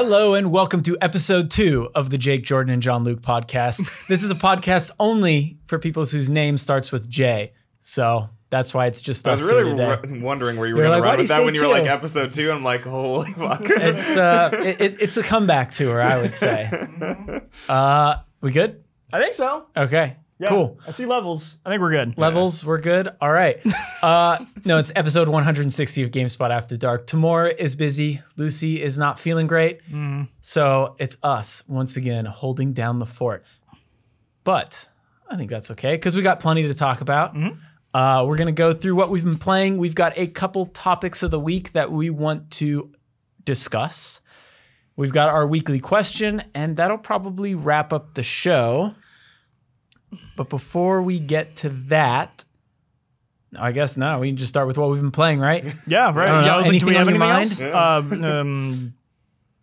Hello and welcome to episode two of the Jake Jordan and John Luke podcast. this is a podcast only for people whose name starts with J. So that's why it's just I was really w- wondering where you were going like, to run with that when you were like episode two. I'm like, holy fuck. it's uh, it- it's a comeback tour, I would say. Uh, we good? I think so. Okay, Yeah. cool. I see levels. I think we're good. Levels, we're good. All right. Uh, no, it's episode 160 of GameSpot After Dark. Tamora is busy. Lucy is not feeling great. So it's us once again holding down the fort. But I think that's okay because we got plenty to talk about. Uh, we're going to go through what we've been playing. We've got a couple topics of the week that we want to discuss. We've got our weekly question, and that'll probably wrap up the show. But before we get to that, I guess no, we can just start with what we've been playing, right? Yeah, right. Yeah. I was like, do Anything we have anything else? Um, um,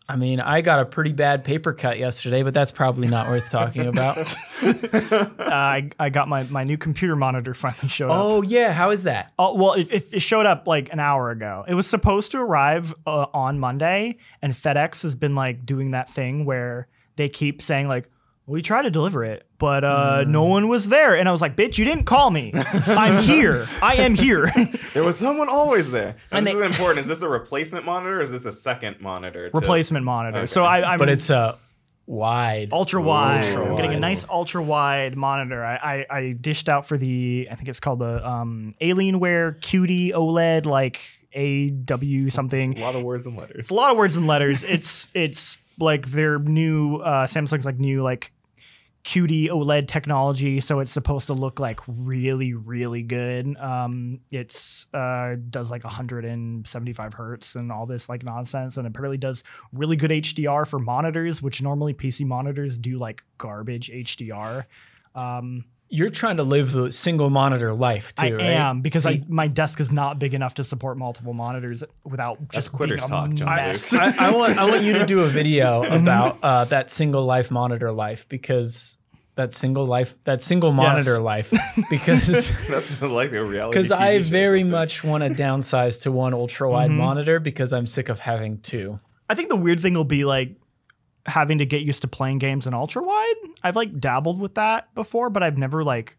I mean, I got a pretty bad paper cut yesterday, but that's probably not worth talking about. I, I got my, my new computer monitor finally showed up. oh yeah, how is that? Oh, well, it, it, it showed up like an hour ago. It was supposed to arrive uh, on Monday, and FedEx has been like doing that thing where they keep saying like, "We tried to deliver it, but uh, no one was there." And I was like, "Bitch, you didn't call me. I'm here. I am here." there was someone always there. And And this they- is important. Is this a replacement monitor or is this a second monitor? to- Replacement monitor. Okay. So I, I'm But it's uh wide. ultra wide. Ultra I'm getting a nice ultra wide monitor. I, I I dished out for the I think it's called the um Alienware QD OLED like AW something. A lot of words and letters. It's a lot of words and letters. It's it's like their new uh, Samsung's like new like QD OLED technology, so it's supposed to look like really really good. Um, it's uh, does like 175 hertz and all this like nonsense, and apparently does really good HDR for monitors, which normally PC monitors do like garbage HDR. Um, You're trying to live the single monitor life too, right? I right? am because I, my desk is not big enough to support multiple monitors without just quitter's being a talk, John mess. I, I want I want you to do a video Mm-hmm. about uh, that single life monitor life because that single life that single monitor life because That's like a reality. because I very much want to downsize to one ultra wide Mm-hmm. monitor because I'm sick of having two. I think the weird thing will be like having to get used to playing games in ultra wide. I've like dabbled with that before, but I've never like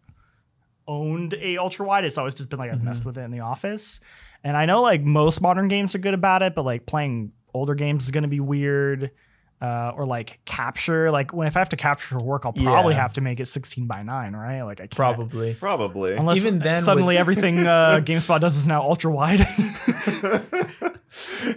owned a ultra wide. It's always just been like I've messed with it in the office. And I know like most modern games are good about it, but like playing older games is going to be weird. Uh, or like capture, like when if I have to capture for work, I'll probably Yeah. have to make it 16 by 9, right? Like I can't. Probably. Probably. Unless Even then suddenly with- everything uh, GameSpot does is now ultra wide.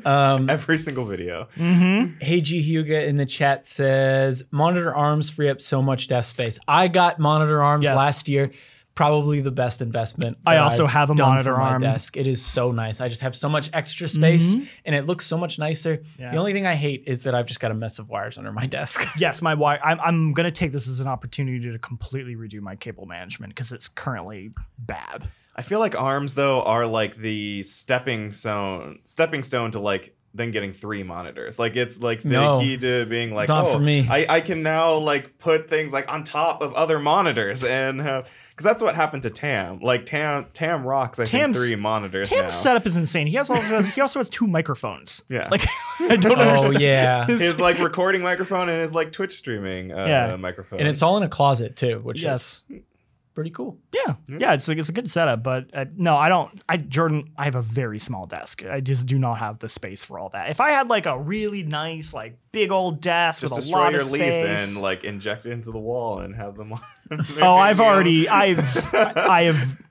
Um, Every single video. Hey G Huga in the chat says monitor arms free up so much desk space. I got monitor arms Yes. last year. Probably the best investment. I also I've have a monitor for my arm. desk. It is so nice. I just have so much extra space, and it looks so much nicer. Yeah. The only thing I hate is that I've just got a mess of wires under my desk. yes, my wire. I'm, I'm going to take this as an opportunity to completely redo my cable management because it's currently bad. I feel like arms though are like the stepping stone stepping stone to like then getting three monitors. Like it's like the No. key to being like, Not oh, for me. I, I can now like put things like on top of other monitors and because that's what happened to Tam. Like Tam Tam rocks I Tam's- think three monitors Cam's now. setup is insane. He has also he also has two microphones. Yeah. like I don't oh understand. yeah, his like recording microphone and his like Twitch streaming uh, Yeah. microphone. and it's all in a closet too, which Yes. is pretty cool. Yeah, yeah, it's like it's a good setup, but uh, no, I don't. I Jordan, I have a very small desk. I just do not have the space for all that. If I had like a really nice, like big old desk just with a destroy lot your of lease space, and like inject it into the wall and have them. Oh, I've already, I've, I have.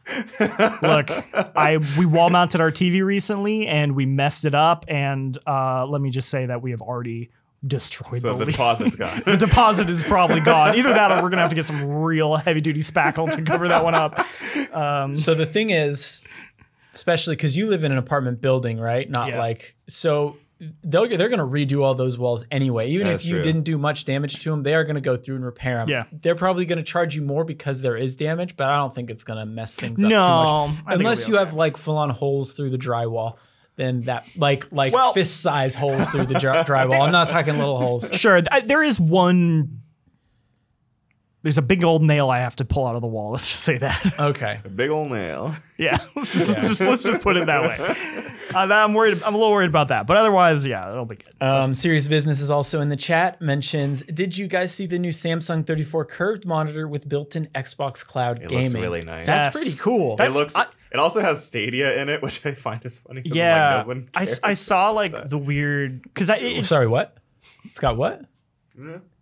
Look, I we wall mounted our TV recently and we messed it up. And uh, let me just say that we have already destroyed So the, the deposit's gone. the deposit is probably gone. Either that, or we're gonna have to get some real heavy duty spackle to cover that one up. Um, So the thing is, especially because you live in an apartment building, right? Not Yeah. like so. They'll, they're going to redo all those walls anyway. Even That's if you true. didn't do much damage to them, they are going to go through and repair them. Yeah. They're probably going to charge you more because there is damage, but I don't think it's going to mess things up No, too much. think it'll Unless you okay. have like full on holes through the drywall. Then that like like Well- fist size holes through the drywall. I'm not talking little holes. sure, th- there is one there's a big old nail I have to pull out of the wall. Let's just say that. Okay. A big old nail. yeah, let's just, just- let's just put it that way. Uh, that- I'm worried. I'm a little worried about that, but otherwise, yeah, it'll be good. Um, Serious Business is also in the chat. Mentions, did you guys see the new Samsung 34 curved monitor with built-in Xbox Cloud It gaming? looks really nice. That's Yes. pretty cool. it That's- looks. I- it also has Stadia in it, which I find is funny. Yeah, like, no I, I saw like the weird because I it's, Sorry, what? It's got what?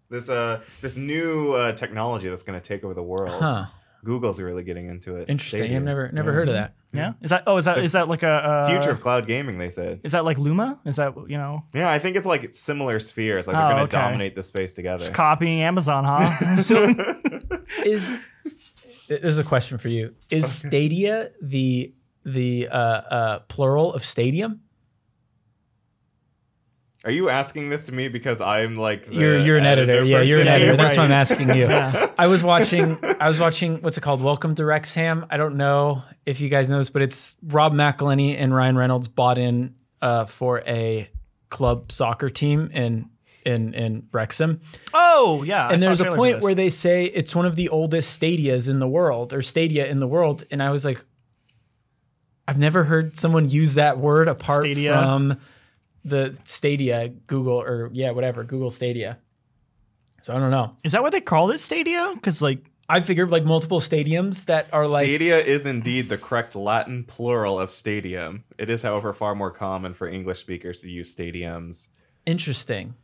This uh this new uh, technology that's going to take over the world. Huh. Google's really getting into it. Interesting. Stadia. I've never never heard of that. yeah. Is that oh is that is that like a uh, future of cloud gaming. They said. Is that like Luna? Is that you know Yeah, I think it's like similar spheres. Like they're Oh, going to okay. dominate the space together. copying Amazon? Huh? Is this is a question for you? Is Stadia the the uh, uh, plural of stadium? Are you asking this to me because I'm like the You're you're an editor. Yeah, you're an editor. here? That's why I'm asking you. I was watching I was watching what's it called? Welcome to Wrexham. I don't know if you guys know this, but it's Rob McElhenney and Ryan Reynolds bought in uh, for a club soccer team in in in Wrexham. oh yeah. And saw there's a point where they say it's one of the oldest stadias in the world or stadia in the world and i was like i've never heard someone use that word apart Stadia. from the stadia google or yeah whatever google stadia so i don't know is that what they call it Stadia? Because like i figured like multiple stadiums that are like Stadia is indeed the correct Latin plural of stadium. It is, however, far more common for English speakers to use stadiums. interesting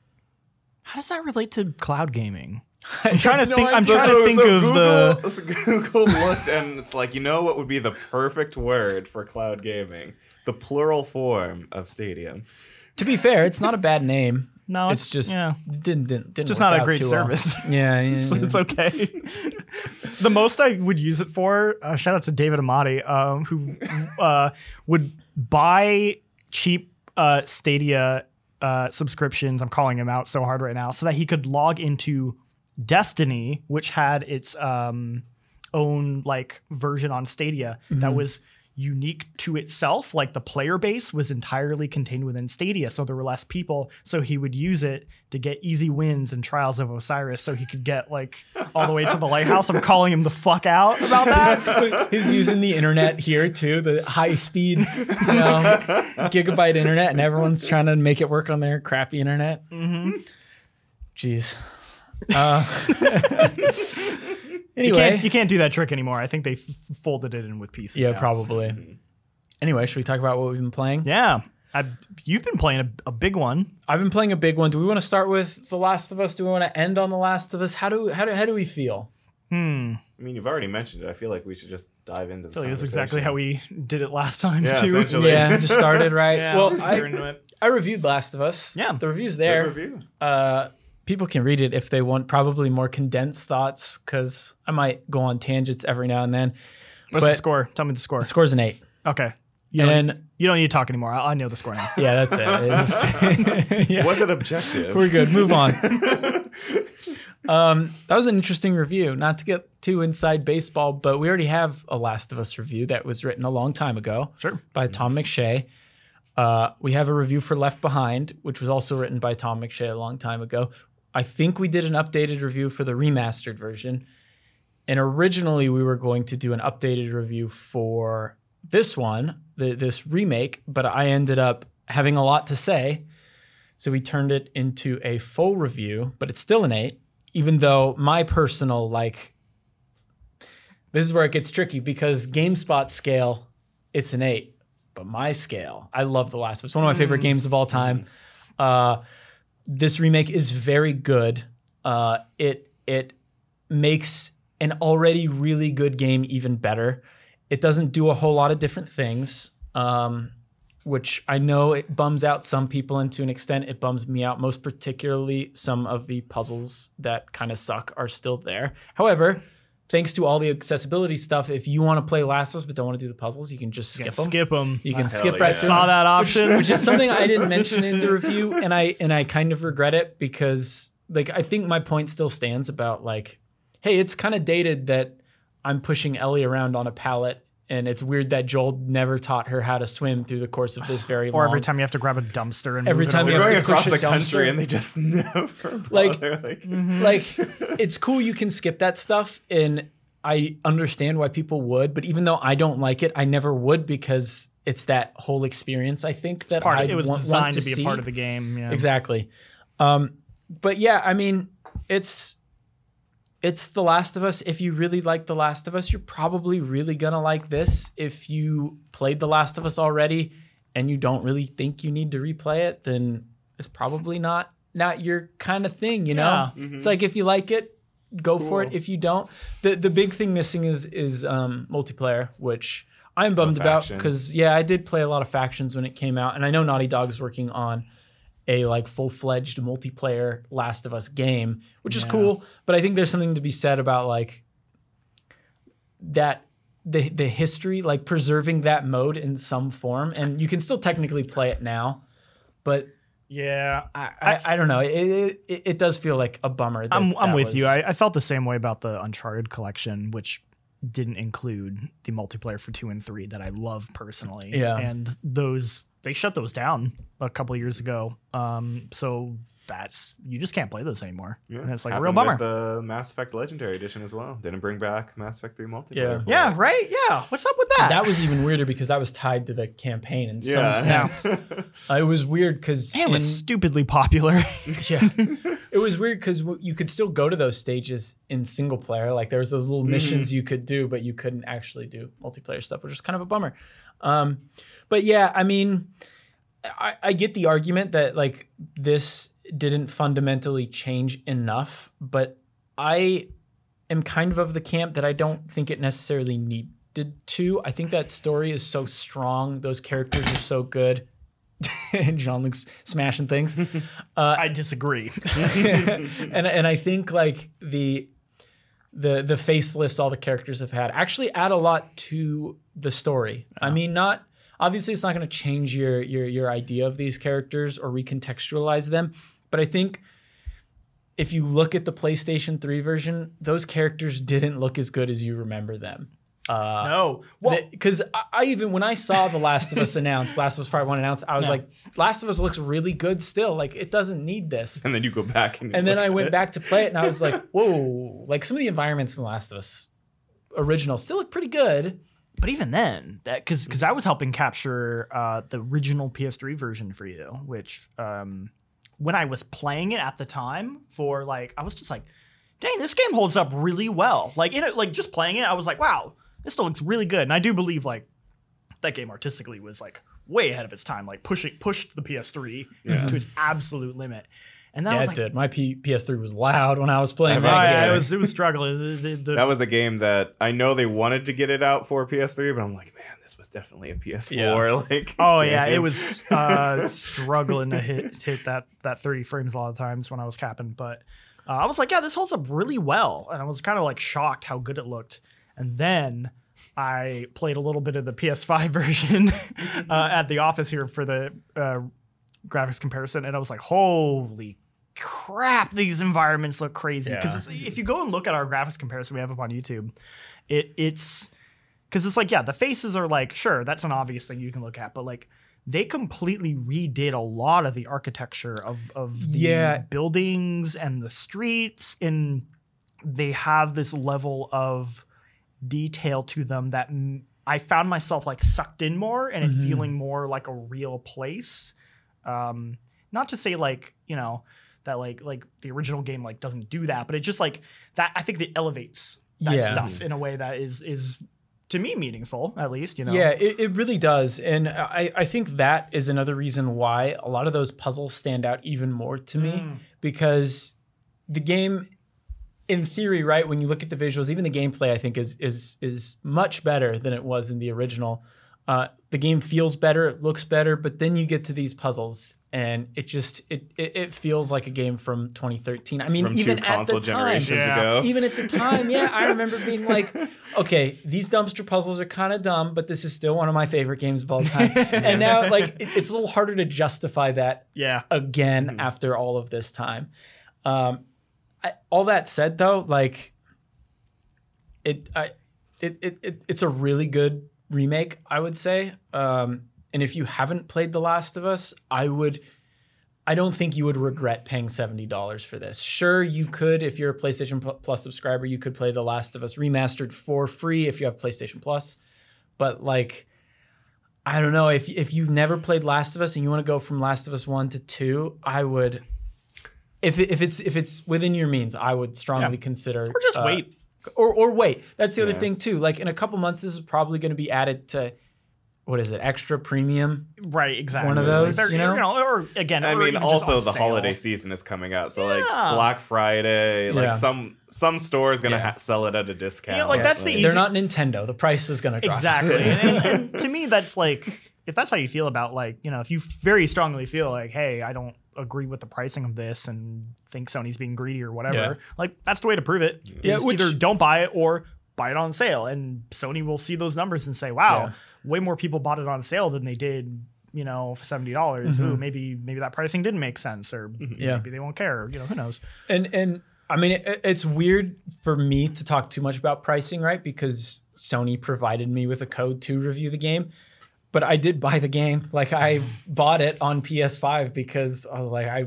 how does that relate to cloud gaming? I'm trying to No think. I'm idea. trying to think of Google, the. so Google looked and it's like, you know what would be the perfect word for cloud gaming? The plural form of stadium. to be fair it's not a bad name No, it's just yeah. didn't didn't, didn't just not a great too well. service. yeah, yeah, yeah. it's okay. the most I would use it for, uh, shout out to David Amati, um, who uh, would buy cheap uh, Stadia uh, subscriptions. I'm calling him out so hard right now, so that he could log into Destiny, which had its um, own like version on Stadia that was unique to itself. Like the player base was entirely contained within Stadia, so there were less people. So he would use it to get easy wins and Trials of Osiris, so he could get like all the way to the lighthouse. I'm calling him the fuck out about that. He's using the internet here too, the high speed, you know, gigabyte internet, and everyone's trying to make it work on their crappy internet. Mm-hmm. Jeez. Uh, You anyway, can't, you can't do that trick anymore. I think they f- folded it in with PC. yeah, now. probably. Anyway, should we talk about what we've been playing? Yeah, I've, you've been playing a, a big one. I've been playing a big one. Do we want to start with The Last of Us? Do we want to end on The Last of Us? How do how do how do we feel? Hmm. I mean, you've already mentioned it. I feel like we should just dive into this. I feel like that's exactly how we did it last time Yeah, too. Yeah, just started right. Yeah, well, I, get into it. I reviewed Last of Us. Yeah. the review's Good there. review. uh, people can read it if they want probably more condensed thoughts because I might go on tangents every now and then. What's the score? Tell me the score. The score's an eight. Okay. You don't, And you don't need to talk anymore. I, I know the score now. yeah, that's it. It's just- yeah, Was it objective? we're good. Move on. um, that was an interesting review. Not to get too inside baseball, but we already have a Last of Us review that was written a long time ago. Sure. by Tom McShea. Uh, we have a review for Left Behind, which was also written by Tom McShea a long time ago. I think we did an updated review for the remastered version. And originally, we were going to do an updated review for this one, the, this remake, but I ended up having a lot to say. So we turned it into a full review, but it's still an eight, even though my personal, like, this is where it gets tricky because GameSpot scale, it's an eight but my scale, I love The Last of Us. One of my favorite games of all time. Uh, this remake is very good. Uh, it it makes an already really good game even better. It doesn't do a whole lot of different things, um, which I know it bums out some people, and to an extent, it bums me out. Most particularly, some of the puzzles that kind of suck are still there. However, thanks to all the accessibility stuff, if you want to play Last of Us but don't want to do the puzzles, you can just skip them. Skip them. You can Hell skip yeah. right through. Saw that option. which is something I didn't mention in the review, and I and I kind of regret it because like I think my point still stands about like, hey, it's kind of dated that I'm pushing Ellie around on a pallet and it's weird that Joel never taught her how to swim through the course of this very Or long. every time you have to grab a dumpster and Every move time over. you We're have going to push across a the country dumpster. and they just never Like- bother. Like, like it's cool you can skip that stuff and I understand why people would, but even though I don't like it, I never would because it's that whole experience. I think that part I of, it was want, designed want to, to, be see. a part of the game. Yeah. Exactly. Um, but yeah, I mean, it's it's The Last of Us. If you really like The Last of Us, you're probably really gonna like this. If you played The Last of Us already and you don't really think you need to replay it, then it's probably not not your kind of thing. You know, Yeah. it's like if you like it, go for it. If you don't, the the big thing missing is is um, multiplayer, which. I'm bummed about because yeah, I did play a lot of factions when it came out, and I know Naughty Dog's working on a like full-fledged multiplayer Last of Us game, which is cool. But I think there's something to be said about like that the the history, like preserving that mode in some form, and you can still technically play it now, but Yeah. I I, I don't know. It, it it does feel like a bummer. That I'm, I'm that with you. I, I felt the same way about the Uncharted collection, which didn't include the multiplayer for two and three that I love personally. Yeah. And those they shut those down a couple years ago. Um, so that's you just can't play those anymore. yeah, and it's like a real bummer. The Mass Effect Legendary Edition as well. Didn't bring back Mass Effect 3 multiplayer. Yeah. yeah, right? Yeah. What's up with that? that was even weirder because that was tied to the campaign in Yeah. some sense. Uh, it was weird because Man, it was stupidly popular. Yeah. it was weird because you could still go to those stages in single player. Like there was those little missions you could do, but you couldn't actually do multiplayer stuff, which was kind of a bummer. Um, but yeah, I mean, I, I get the argument that like this didn't fundamentally change enough, but I am kind of of the camp that I don't think it necessarily needed to. I think that story is so strong. Those characters are so good. and Jean Luc's smashing things. Uh, I disagree. and and I think like the the the facelifts all the characters have had actually add a lot to the story. I mean, not obviously it's not going to change your your your idea of these characters or recontextualize them, but I think if you look at the PlayStation 3 version, those characters didn't look as good as you remember them. Uh, no. Well, Because I, I even when I saw The Last of Us announced, Last of Us Part One announced, I was Yeah. like, Last of Us looks really good still. Like it doesn't need this. And then you go back and, And then I went back to play it and I was like, whoa, like some of the environments in The Last of Us original still look pretty good. But even then, that because because I was helping capture uh, the original PS3 version for you, which um, when I was playing it at the time for like I was just like, dang, this game holds up really well. Like in it, like just playing it, I was like, wow, this still looks really good. And I do believe like that game artistically was like way ahead of its time, like pushing pushed the PS3 to its absolute limit. And that Yeah, was it did. My P- PS3 was loud when I was playing I that might game. yeah, say. it was it was struggling. The- the- the- that was a game that I know they wanted to get it out for PS3, but I'm like, man, this was definitely a PS4. Like, Oh yeah, it was uh, struggling to hit to hit that that 30 frames a lot of times when I was capping, but uh, I was like, yeah, this holds up really well, and I was kind of like shocked how good it looked. And then I played a little bit of the PS5 version uh, at the office here for the uh, graphics comparison, and I was like, holy crap, these environments look crazy. Because if you go and look at our graphics comparison we have up on YouTube, it it's because it's like yeah the faces are like sure that's an obvious thing you can look at but like they completely redid a lot of the architecture of of the Yeah. buildings and the streets and they have this level of detail to them that m- I found myself like sucked in more and it feeling more like a real place um not to say like you know that like like the original game like doesn't do that but it just like that I think that elevates that Yeah. stuff in a way that is is to me meaningful at least you know Yeah, it, it really does. And I, I think that is another reason why a lot of those puzzles stand out even more to me because the game in theory, right, when you look at the visuals, even the gameplay I think is is is much better than it was in the original. Uh, the game feels better, it looks better, but then you get to these puzzles and it just it it, it feels like a game from 2013. I mean, from even two at console the time, generations Yeah. ago. even at the time, yeah, I remember being like, okay, these dumpster puzzles are kind of dumb, but this is still one of my favorite games of all time. and now, like, it- it's a little harder to justify that yeah again after all of this time. Um, I, all that said, though, like, it, I, it, it, it, it's a really good remake, I would say. Um, and if you haven't played The Last of Us, I would. I don't think you would regret paying seventy dollars for this. Sure, you could if you're a PlayStation Plus subscriber, you could play The Last of Us remastered for free if you have PlayStation Plus. But like, I don't know if if you've never played Last of Us and you want to go from Last of Us one to two, I would. If, it, if it's if it's within your means, I would strongly consider Or just uh, wait. or or wait. That's the other thing too. Like in a couple months, this is probably going to be added to what is it? Extra premium. Right, exactly. One of those, They're- you know? or again, I or mean, also the sale. holiday season is coming up, so like Black Friday, like some some store is gonna Yeah. ha- sell it at a discount. Yeah, like, that's the easy- They're not Nintendo. The price is going to drop. Exactly. and, and- and to me, that's like if that's how you feel about like you know if you very strongly feel like hey I don't agree with the pricing of this and think Sony's being greedy or whatever Yeah. like that's the way to prove it Yeah, is which- either don't buy it or buy it on sale and Sony will see those numbers and say wow Yeah. Way more people bought it on sale than they did you know for seventy dollars Ooh, maybe maybe that pricing didn't make sense or Mm-hmm. Yeah. maybe they won't care you know who knows And and I mean, it, it's weird for me to talk too much about pricing, right? Because Sony provided me with a code to review the game. But I did buy the game. Like I bought it on PS5 because I was like, I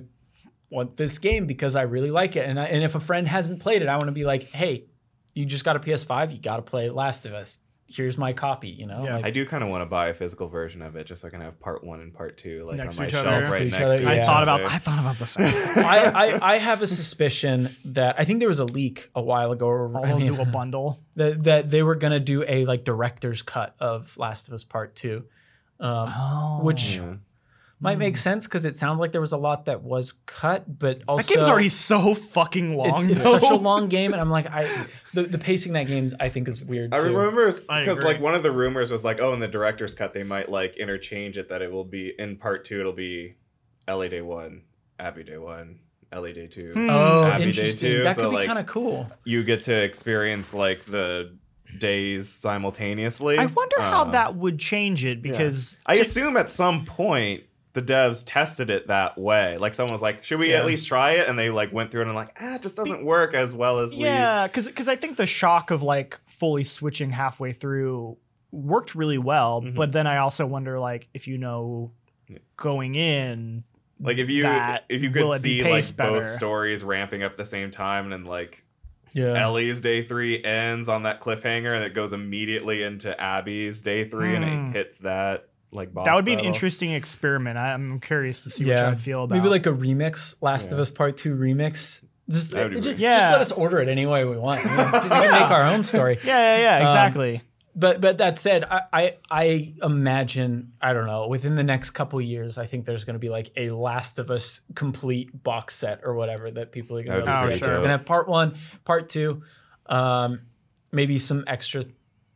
want this game because I really like it. And I, and if a friend hasn't played it, I want to be like, hey, you just got a PS5, you got to play Last of Us. Here's my copy. You know, Yeah. Like, I do kind of want to buy a physical version of it just so I can have part one and part two like Next on to my each shelf other. right Next to next each to other, each I thought about other. I thought about the same I, I I have a suspicion that I think there was a leak a while ago. Or, I I'll mean, do a bundle that that they were gonna do a like director's cut of Last of Us Part Two, um, oh which Yeah. Might make sense because it sounds like there was a lot that was cut, but also that game's already so fucking long it's, it's such a long game, and I'm like, I the, the pacing that game I think is weird. I too. remember because like one of the rumors was like, oh, in the director's cut they might like interchange it that it will be in part two it'll be Ellie Day one, Abby Day one, Ellie Day two. Oh, Abby Day interesting. too, that so, could be like, kind of cool. You get to experience like the days simultaneously. I wonder how Um, that would change it because I assume at some point the devs tested it that way. Like someone was like, "Should we Yeah. at least try it?" And they like went through it and like, "Ah, it just doesn't work as well as we." yeah, because because I think the shock of like fully switching halfway through worked really well, Mm-hmm. but then I also wonder like if you know going in, Like if you that- if you could see like better? both stories ramping up at the same time and like Yeah. Ellie's day three ends on that cliffhanger and it goes immediately into Abby's day three and Hmm. it hits that like boss that would be an interesting experiment. I, I'm curious to see what yeah. I'd feel about. It. Maybe like a remix, Last of Us Part Two remix. Just, That would be just. Yeah. just let us order it any way we want. We can, make our own story. yeah, yeah, yeah, Um, exactly. But but that said, I, I I imagine I don't know within the next couple years, I think there's going to be like a Last of Us complete box set or whatever that people are going to. That would be It's going to have part one, part two, um, maybe some extra,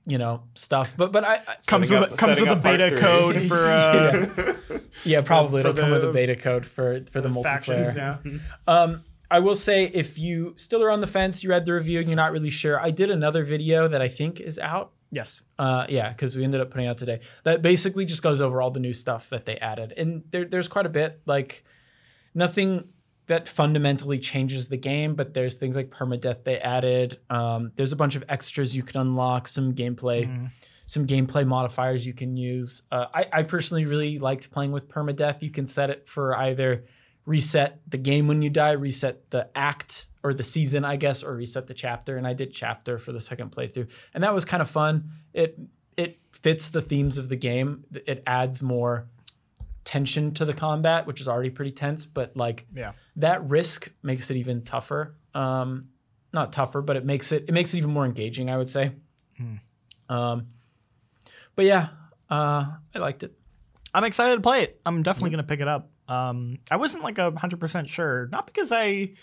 you know, stuff. But but I, I comes with up- comes with a beta code for uh, yeah probably it'll come with a beta code for for the factions. multiplayer. Yeah. Um, I will say if you still are on the fence, you read the review and you're not really sure. I did another video that I think is out Yes. Uh, yeah, because we ended up putting out today. That basically just goes over all the new stuff that they added, and there, there's quite a bit. Like nothing that fundamentally changes the game, but there's things like permadeath they added. Um, there's a bunch of extras you can unlock, some gameplay, some gameplay modifiers you can use. Uh, I, I personally really liked playing with permadeath. You can set it for either reset the game when you die, reset the act or the season, I guess, or reset the chapter. And I did chapter for the second playthrough, and that was kind of fun. It it fits the themes of the game. It adds more tension to the combat, which is already pretty tense, but like Yeah. that risk makes it even tougher. Um, not tougher, but it makes it it makes it even more engaging. I would say. Um, but yeah, uh, I liked it. I'm excited to play it. I'm definitely gonna pick it up. Um, I wasn't like a hundred percent sure, not because I,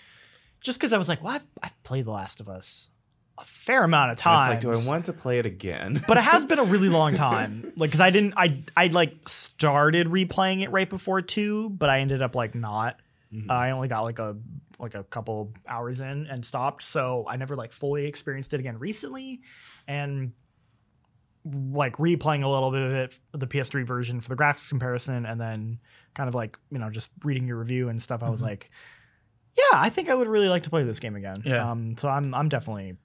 just because I was like, well, I've, I've played The Last of Us a fair amount of And times. It's like, do I want to play it again? but it has been a really long time. Like, cause I didn't, I, I like started replaying it right before two, but I ended up like not. Mm-hmm. Uh, I only got like a like a couple hours in and stopped, so I never like fully experienced it again recently, and like replaying a little bit of it, the PS3 version for the graphics comparison, and then kind of like you know just reading your review and stuff. I was like, yeah, I think I would really like to play this game again. Yeah. Um, so I'm I'm definitely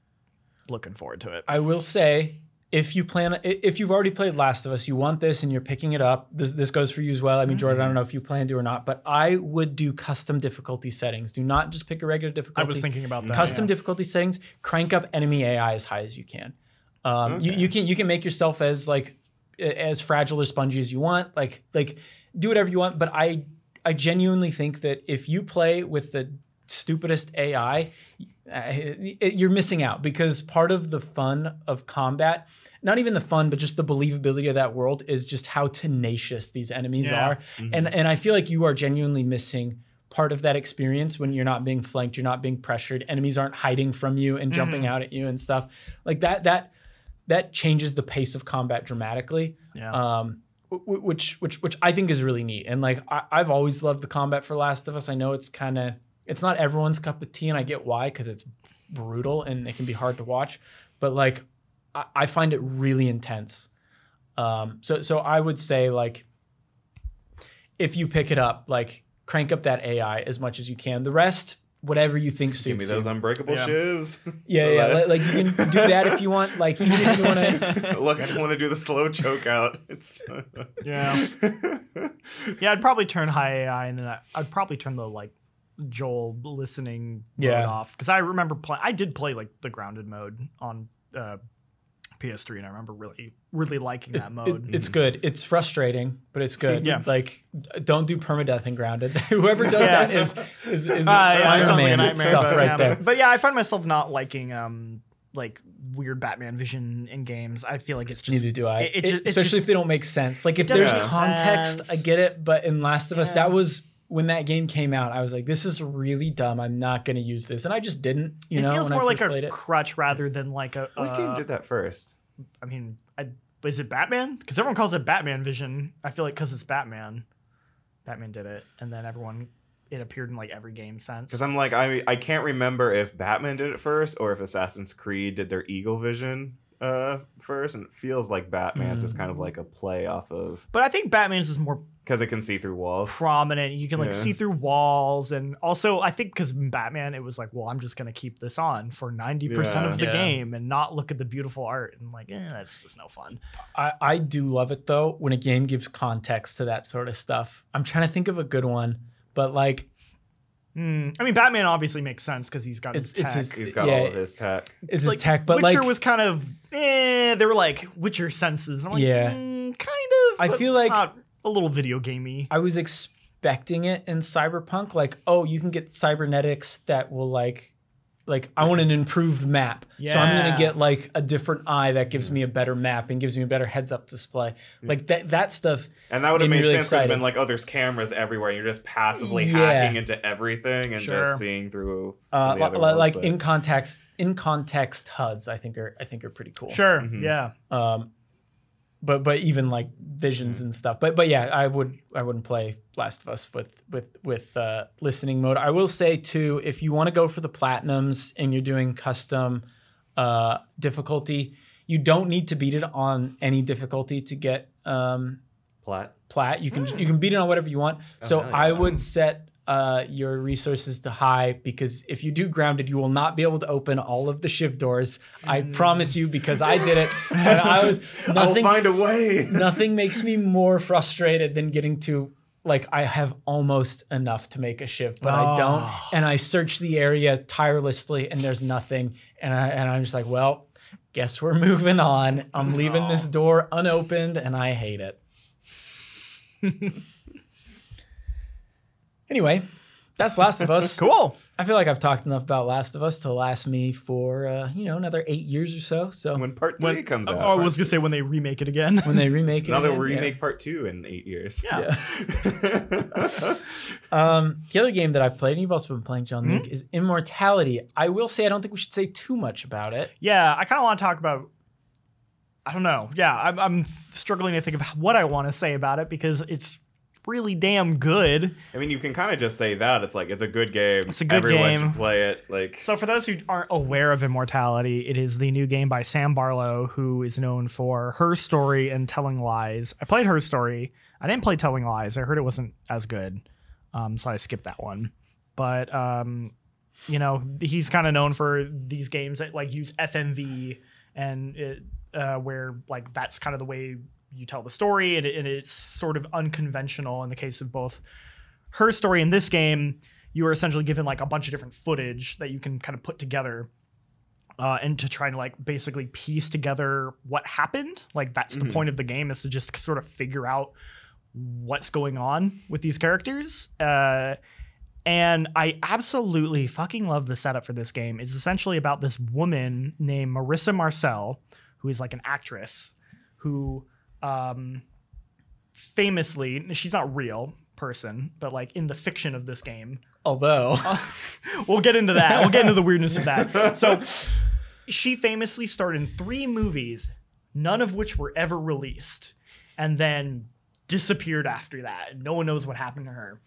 looking forward to it. I will say, if you plan, if you've already played Last of Us, you want this and you're picking it up. This this goes for you as well. I mean, Jordan, Mm-hmm. I don't know if you plan to or not, but I would do custom difficulty settings. Do not just pick a regular difficulty. I was thinking about that. custom yeah. difficulty settings. Crank up enemy AI as high as you can. Um, you, you can you can make yourself as like as fragile or spongy as you want. Like like do whatever you want. But I I genuinely think that if you play with the stupidest AI, uh, you're missing out because part of the fun of combat, not even the fun, but just the believability of that world is just how tenacious these enemies Yeah. are. And and I feel like you are genuinely missing part of that experience when you're not being flanked, you're not being pressured, enemies aren't hiding from you and jumping out at you and stuff. Like that that that changes the pace of combat dramatically Yeah. um, which which which I think is really neat. And like I, I've always loved the combat for Last of Us. I know it's kind of it's not everyone's cup of tea, and I get why because it's brutal and it can be hard to watch. But like I, I find it really intense. Um, so so I would say like if you pick it up, like crank up that AI as much as you can. The rest, whatever you think suits Give me those you. unbreakable Yeah. shivs. Yeah, So yeah. that- Like you can do that if you want. Like even if you want to. Look, I don't want to do the slow choke out. It's Yeah. Yeah, I'd probably turn high AI and then I, I'd probably turn the like Joel listening Yeah. mode off because I remember playing. I did play like the grounded mode on uh, PS3, and I remember really, really liking that It- mode. it's good. It's frustrating, but it's good. Yeah. Like, don't do permadeath and grounded. Whoever does Yeah. that is is, is yeah, Iron it a Man nightmare, stuff but, right yeah. there. But yeah, I find myself not liking um like weird Batman vision in games. I feel like it's just Neither do I. it- it It- it especially just- if they don't make sense. Like if there's make context, I get it. But in Last of Us, that was when that game came out. I was like, this is really dumb. I'm not going to use this, and I just didn't. You know, it know, feels more like a it. crutch rather than like a. what game uh, did that first? I mean, I, is it Batman? Because everyone calls it Batman Vision. I feel like because it's Batman, Batman did it, and then everyone it appeared in like every game since. Because I'm like, I I can't remember if Batman did it first or if Assassin's Creed did their Eagle Vision uh first, and it feels like Batman's is kind of like a play off of but I think Batman's is more because it can see through walls. prominent. You can like Yeah. see through walls, and also I think because Batman, it was like, well, I'm just gonna keep this on for ninety percent of the Yeah. game and not look at the beautiful art, and like, eh, that's just no fun. I, I do love it though when a game gives context to that sort of stuff. I'm trying to think of a good one, but like Hmm. I mean, Batman obviously makes sense because he's got his It's- it's tech. his- He's got Yeah. all of his tech. it's like, his tech, but Witcher like was kind of eh. They were like Witcher senses. And I'm like, Yeah. "Mm, kind of. I feel like- not a little video gamey. I was expecting it in Cyberpunk. Like, oh, you can get cybernetics that will like, like I want an improved map, so I'm gonna get like a different eye that gives me a better map and gives me a better heads up display. Like that that stuff. And that would have Made me made really sense. 'cause It's been like, oh, there's cameras everywhere. You're just passively Yeah. hacking into everything and Sure. just seeing through. Uh, to the other like but- in context, in context HUDs, I think are I think are pretty cool. Sure. Mhm. Yeah. Um, but but even like visions and stuff. But but yeah, I would I wouldn't play Last of Us with with with uh, listening mode. I will say too, if you want to go for the platinums and you're doing custom uh, difficulty, you don't need to beat it on any difficulty to get um, plat. plat. You can you can beat it on whatever you want. So hell I yeah. would set uh, your resources to high because if you do grounded, you will not be able to open all of the shiv doors. I promise you because I did it. And I was I'll nothing. find a way. nothing makes me more frustrated than getting to like I have almost enough to make a shiv, but I don't. Oh. And I search the area tirelessly, and there's nothing. And I and I'm just like, well, guess we're moving on. I'm leaving this door unopened, and I hate it. anyway, that's Last of Us. Cool. I feel like I've talked enough about Last of Us to last me for uh, you know another eight years or so. So when part three When, comes oh, out. I was gonna say when they remake it again. when they remake it, Another again, yeah. remake part two in eight years. Yeah. Um, the other game that I've played, and you've also been playing, John Hmm? Luke, is Immortality. I will say I don't think we should say too much about it. Yeah, I kind of want to talk about. I don't know. Yeah, I'm, I'm struggling to think of what I want to say about it because it's really damn good. I mean, you can kind of just say that. It's like it's a good game. It's a good Everyone game. should play it. Like So, for those who aren't aware of Immortality, it is the new game by Sam Barlow, who is known for Her Story and Telling Lies. I played Her Story. I didn't play Telling Lies. I heard it wasn't as good, um, so I skipped that one. But um, you know, he's kind of known for these games that like use FMV and it, uh, where like that's kind of the way you tell the story, and, it, and it's sort of unconventional in the case of both her story in this game. You are essentially given like a bunch of different footage that you can kind of put together uh, and to try to like basically piece together what happened. Like that's the point of the game is to just sort of figure out what's going on with these characters. Uh, and I absolutely fucking love the setup for this game. It's essentially about this woman named Marissa Marcel, who is like an actress who um, famously, she's not real person, but like in the fiction of this game, Although, we'll get into that. We'll get into the weirdness of that. So she famously starred in three movies, none of which were ever released, and then disappeared after that. No one knows what happened to her.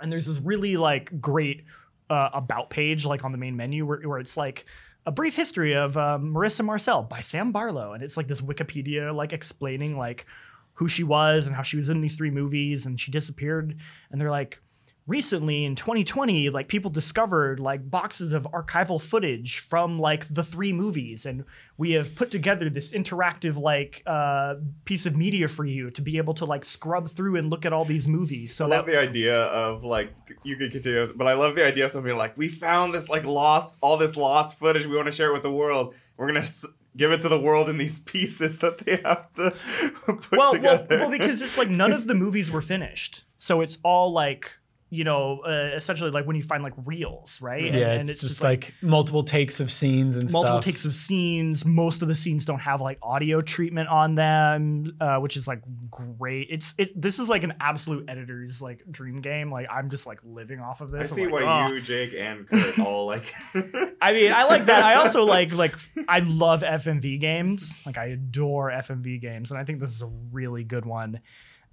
And there's this really like great uh, about page like on the main menu where, where it's like a brief history of uh, Marissa Marcel by Sam Barlow, and it's like this Wikipedia like explaining like who she was and how she was in these three movies and she disappeared. And they're like, recently in 2020 like people discovered like boxes of archival footage from like the three movies and we have put together this interactive like uh, piece of media for you to be able to like scrub through and look at all these movies so I love that the idea of like you could continue, but I love the idea of something like we found this like lost all this lost footage. We want to share it with the world. We're gonna s- give it to the world in these pieces that they have to put well, well, well because it's like none of the movies were finished so it's all like you know uh, essentially like when you find like reels right And- yeah, and, it's, just like, multiple takes of scenes and multiple stuff. takes of scenes. Most of the scenes don't have like audio treatment on them, uh, which is like great. It's it. This is like an absolute editor's like dream game. Like I'm just like living off of I this. I'm see like, why "Oh." you, Jake, and Kurt all like. I mean, I like that. I also like like I love FMV games. Like I adore FMV games, and I think this is a really good one.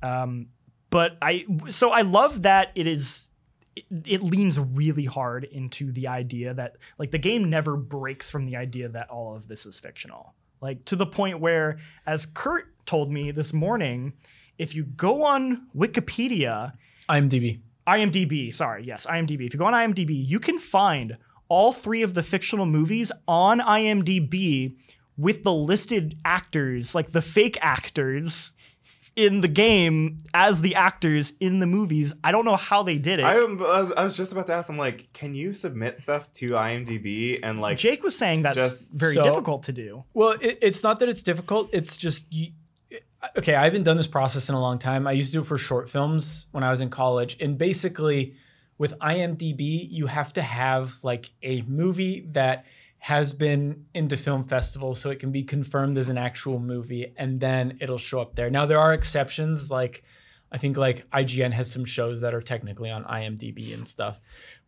Um, but I so I love that it is it, it leans really hard into the idea that like the game never breaks from the idea that all of this is fictional. Like to the point where, as Kurt told me this morning, if you go on Wikipedia IMDb. IMDb, sorry, yes, IMDb. If you go on IMDb, you can find all three of the fictional movies on IMDb with the listed actors, like the fake actors in the game as the actors in the movies. I don't know how they did it. I, I was, I was just about to ask. I'm like, can you submit stuff to IMDb and like? Jake was saying that's Just- very So- difficult to do. Well, it, it's not that it's difficult. It's just you, okay. I haven't done this process in a long time. I used to do it for short films when I was in college, and basically, with IMDb, you have to have like a movie that has been into film festivals, so it can be confirmed as an actual movie, and then it'll show up there. Now there are exceptions, like I think like IGN has some shows that are technically on IMDb and stuff.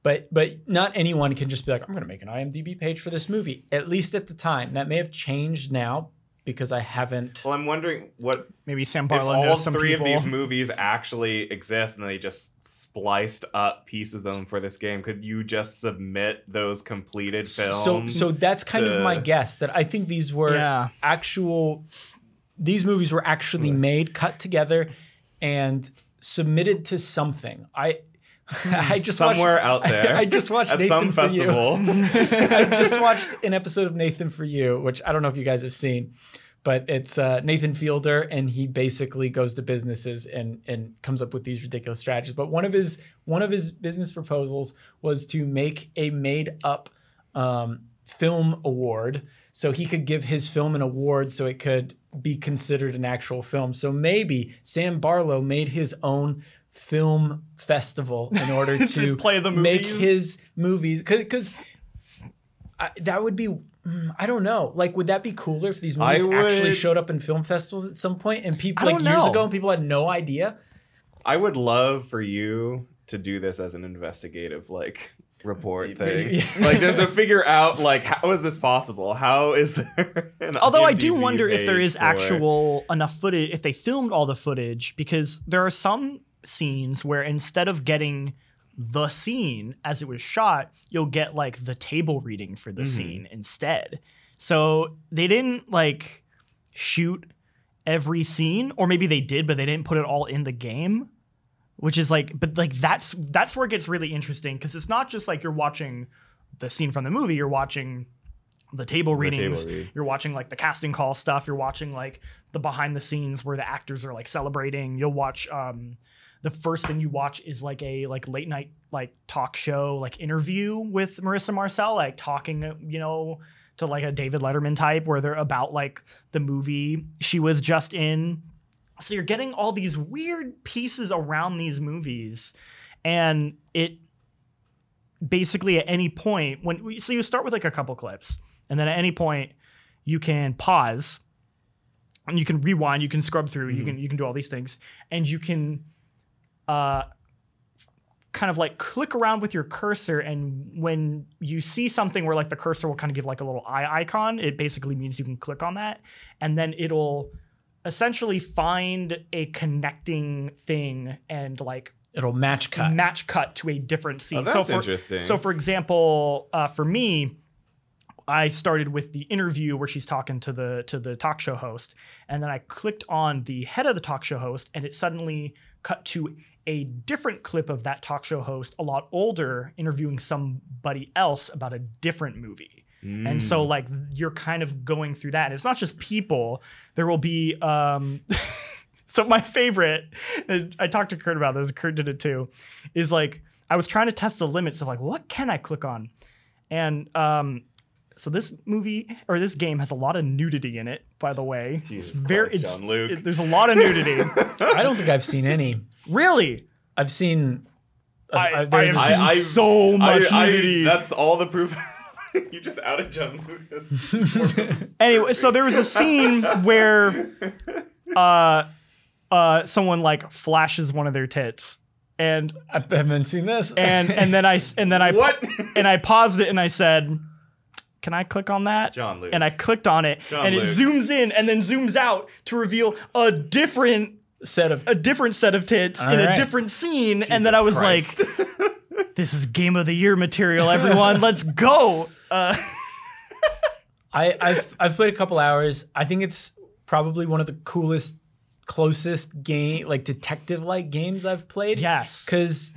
But but not anyone can just be like, I'm gonna make an IMDb page for this movie. At least at the time. That may have changed now because I haven't Well, I'm wondering what Maybe Sam if Barlow all knows some three people. of these movies actually exist and they just spliced up pieces of them for this game. Could you just submit those completed films? so so that's kind of my guess that I think these were Yeah. actual these movies were actually made, cut together, and submitted to something. I I just watched- somewhere out there. I, just watched at Nathan some for You. festival. I just watched an episode of Nathan for You, which I don't know if you guys have seen, but it's uh, Nathan Fielder, and he basically goes to businesses and and comes up with these ridiculous strategies. But one of his one of his business proposals was to make a made up um, film award, so he could give his film an award, so it could be considered an actual film. So maybe Sam Barlow made his own film festival in order to, play the movies. make his movies because that would be mm, I don't know. Like, would that be cooler if these movies I actually showed up in film festivals at some point and people like don't years ago and people had no idea? I would love for you to do this as an investigative like report thing. Yeah. like just to figure out like how is this possible? How is there an Although I do wonder if there is for- actual enough footage, if they filmed all the footage, because there are some scenes where instead of getting the scene as it was shot, you'll get like the table reading for the scene instead. So they didn't like shoot every scene, or maybe they did, but they didn't put it all in the game. Which is like, but like that's that's where it gets really interesting because it's not just like you're watching the scene from the movie, you're watching the table readings. read. You're watching like the casting call stuff. You're watching like the behind the scenes where the actors are like celebrating. You'll watch um the first thing you watch is like a like late night like talk show like interview with Marissa Marcel like talking you know to like a David Letterman type where they're about like the movie she was just in. So you're getting all these weird pieces around these movies and it basically at any point when so you start with like a couple clips and then at any point you can pause and you can rewind you can scrub through you mm-hmm. can you can do all these things and you can uh kind of like click around with your cursor and when you see something where like the cursor will kind of give like a little eye icon it basically means you can click on that and then it'll essentially find a connecting thing and like It'll match cut. match cut to a different scene. Oh, that's so for, interesting. So for example, uh, for me, I started with the interview where she's talking to the to the talk show host, and then I clicked on the head of the talk show host, and it suddenly cut to a different clip of that talk show host, a lot older, interviewing somebody else about a different movie. And so Mm. like you're kind of going through that. And it's not just people. There will be um so my favorite, and I talked to Kurt about this, Kurt did it too, is like I was trying to test the limits of like what can I click on? And um so this movie or this game has a lot of nudity in it, by the way. Jesus it's very Christ, it's, Jean Luc. it- there's a lot of nudity. I don't think I've seen any. really? I've seen. uh, I, I, there's- have I- seen I- so much I, I, nudity. that's all the proof. you just outed John Lucas. anyway, so there was a scene where uh uh someone like flashes one of their tits and I haven't seen this. and and then I and then I What? and I paused it and I said, "Can I click on that?" Jean Luc. And I clicked on it, John and it zooms in and then zooms out to reveal a different set of a different set of tits in All a different scene. and then I was Christ. like, "This is game of the year material, everyone. Let's go!" Uh, I, I've I've played a couple hours. I think it's probably one of the coolest, closest game like detective like games I've played. yes, because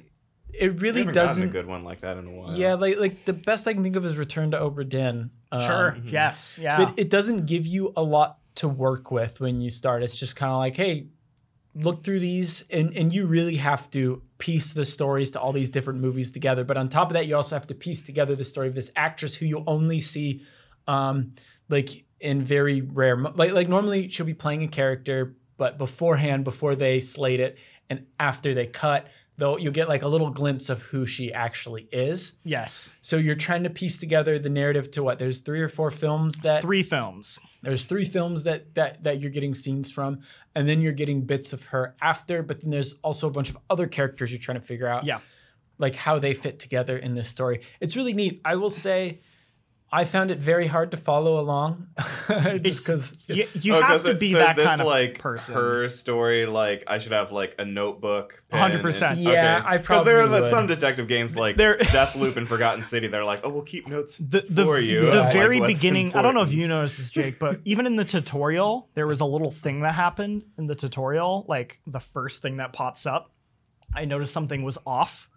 it really haven't gotten a doesn't. good one like that in a while. Yeah, like like the best I can think of is Return to Obra Dinn. Um, sure, yes, yeah, but it doesn't give you a lot to work with when you start. It's just kind of like, hey, look through these, and and you really have to piece the stories to all these different movies together. But on top of that, you also have to piece together the story of this actress who you only see, um, like in very rare, mo- like like normally she'll be playing a character, but beforehand, before they slate it, and after they cut. Though you'll get like a little glimpse of who she actually is. yes. So you're trying to piece together the narrative to what? There's three or four films that Three films. there's three films that that that you're getting scenes from, and then you're getting bits of her after. But then there's also a bunch of other characters you're trying to figure out, Yeah. like how they fit together in this story. It's really neat. I will say, I found it very hard to follow along, just because You, it's you Oh, have 'cause to be so that is this kind of like person. her story. Like I should have like a notebook. 100%. and- Yeah, I probably Because there are probably like, some detective games like There- Deathloop and Forgotten City. They're like, oh, we'll keep notes the the, for you. the Like, very what's beginning i don't know if you noticed this jake but even in the tutorial there was a little thing that happened in the tutorial like the first thing that pops up i noticed something was off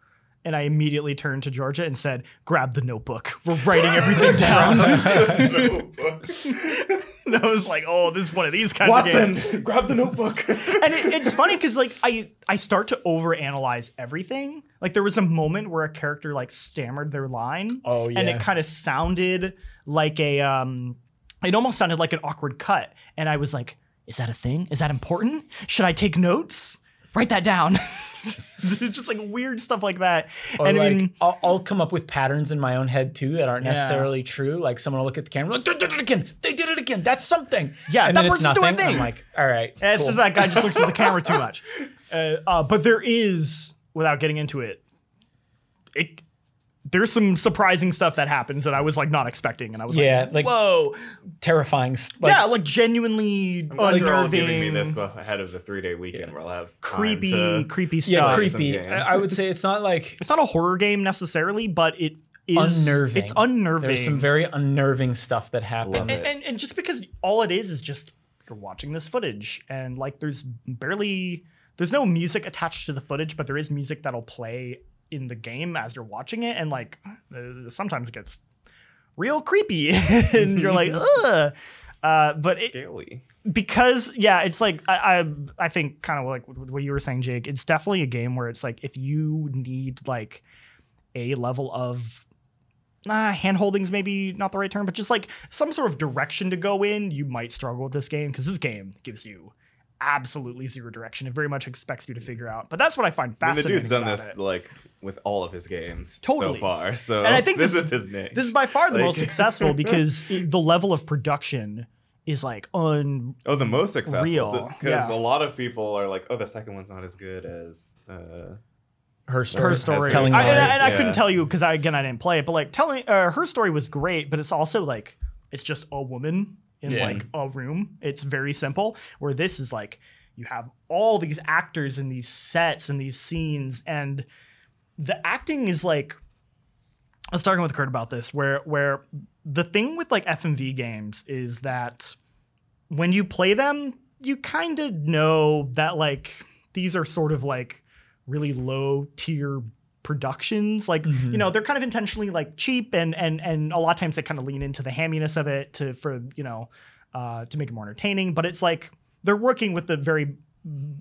and i immediately turned to georgia and said grab the notebook we're writing everything down and i was like oh this is one of these kinds of games Watson, grab the notebook. and it, it's funny because like I I start to overanalyze everything. Like there was a moment where a character like stammered their line. Oh, yeah. and it kind of sounded like a um, it almost sounded like an awkward cut. And I was like, is that a thing? Is that important? Should I take notes? Write that down. It's just like weird stuff like that. Or and I mean, I'll, I'll come up with patterns in my own head too that aren't Yeah. necessarily true. Like someone will look at the camera, like they did it again, they did it again. That's something. Yeah, and that then it's person's doing a nothing. thing. I'm like, all right, it's cool. just that guy just looks at the camera too much. Uh, uh, but there is, without getting into it, it there's some surprising stuff that happens that I was like not expecting, and I was Yeah, like, like- whoa, terrifying. s- Like, yeah, like genuinely Like you're all giving me unnerving, this bef- ahead of the three day weekend where I'll have time creepy, to- creepy yeah, creepy. I. I would say it's not like It's not a horror game necessarily, but it is unnerving. It's unnerving. There's some very unnerving stuff that happens. And, and, and just because all it is is just you're watching this footage and like there's barely there's no music attached to the footage but there is music that'll play in the game as you're watching it and like uh, sometimes it gets real creepy, and you're like, ugh. Uh, but it, because yeah, it's like I I, I think kind of like what you were saying, Jake. It's definitely a game where it's like if you need like a level of nah, hand holdings maybe not the right term, but just like some sort of direction to go in, you might struggle with this game because this game gives you absolutely zero direction. It very much expects you to figure out. But that's what I find I mean, fascinating. the dude's done this it. like with all of his games Totally. so far. So And I think this, this is his niche. This is by far the Like- most successful because the level of production is like un oh, the most successful Real, because yeah. a lot of people are like, oh, the second one's not as good as. Uh, Her story. her story. Telling I, and, I, lies. and I couldn't tell you because I again I didn't play it, but like telling uh, her story was great, but it's also like it's just a woman in Yeah. like a room. It's very simple. Where this is like you have all these actors in these sets and these scenes, and the acting is like. I was talking with Kurt about this, where where the thing with like FMV games is that when you play them, you kind of know that like these are sort of like really low tier productions like you know they're kind of intentionally like cheap and and and a lot of times they kind of lean into the hamminess of it to for you know uh to make it more entertaining but it's like they're working with the very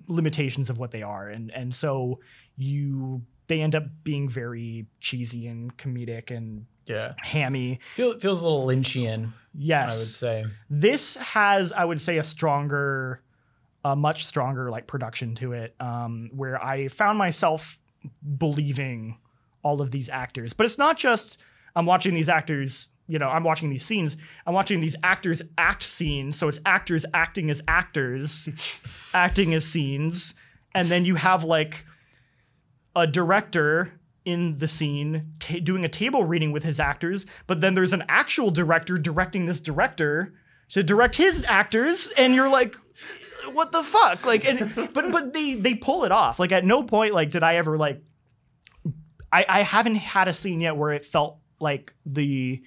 limitations of what they are and and so you they end up being very cheesy and comedic and Yeah. hammy Feel, feels a little Lynchian, yes I would say. this has i would say a stronger a much stronger like production to it um where i found myself believing all of these actors. But it's not just i'm watching these actors you know i'm watching these scenes. I'm watching these actors act scenes. So it's actors acting as actors acting as scenes. And then you have like a director in the scene ta doing a table reading with his actors, but then there's an actual director directing this director to direct his actors, and you're like, what the fuck? Like, and but but they they pull it off. Like at no point like did I ever like, I I haven't had a scene yet where it felt like the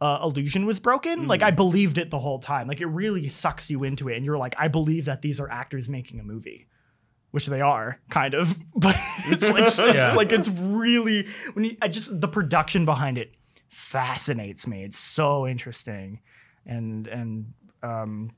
uh, illusion was broken. Like I believed it the whole time. Like it really sucks you into it, and you're like, I believe that these are actors making a movie which they are kind of but it's like it's like it's really when you I just the production behind it fascinates me it's so interesting and and um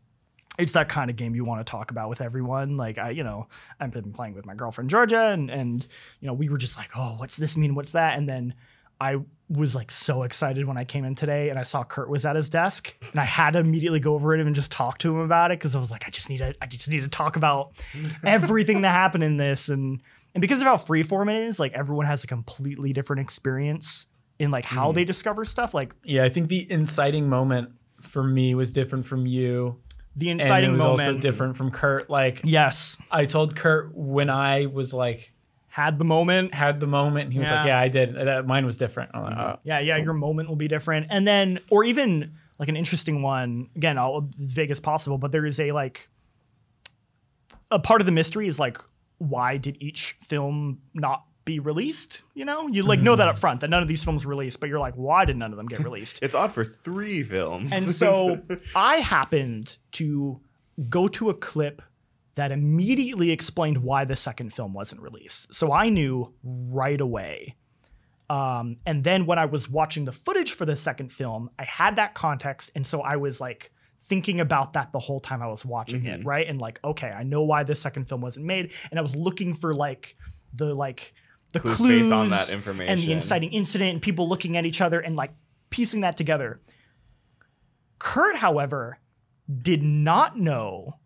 it's that kind of game you want to talk about with everyone. Like i you know i've been playing with my girlfriend georgia and and you know we were just like oh what's this mean? What's that? And then i was like so excited when i came in today and i saw kurt was at his desk and i had to immediately go over to him and just talk to him about it because i was like i just need to i just need to talk about everything that happened in this. And and because of how freeform it is like everyone has a completely different experience in like how mm-hmm. they discover stuff like Yeah, I think the inciting moment for me was different from you. The And it inciting was moment also different from Kurt. Like yes I told Kurt when I was like had the moment had the moment and he was like, Yeah. Yeah, I did. Uh, that mine was different. Like, oh. Yeah, yeah, your moment will be different. And then, or even like an interesting one, again, I'll as vague as possible, but there is a like, a part of the mystery is like, why did each film not be released? You know, you like know that up front that none of these films were released, but you're like, why did none of them get released? it's odd for three films. And so I happened to go to a clip that immediately explained why the second film wasn't released. So I knew right away. Um, and then when I was watching the footage for the second film, I had that context. And so I was like thinking about that the whole time I was watching it, right? And like, okay, I know why this second film wasn't made. And I was looking for like the like the Clues clues, based on that information and the inciting incident and people looking at each other and like piecing that together. Kurt, however, did not know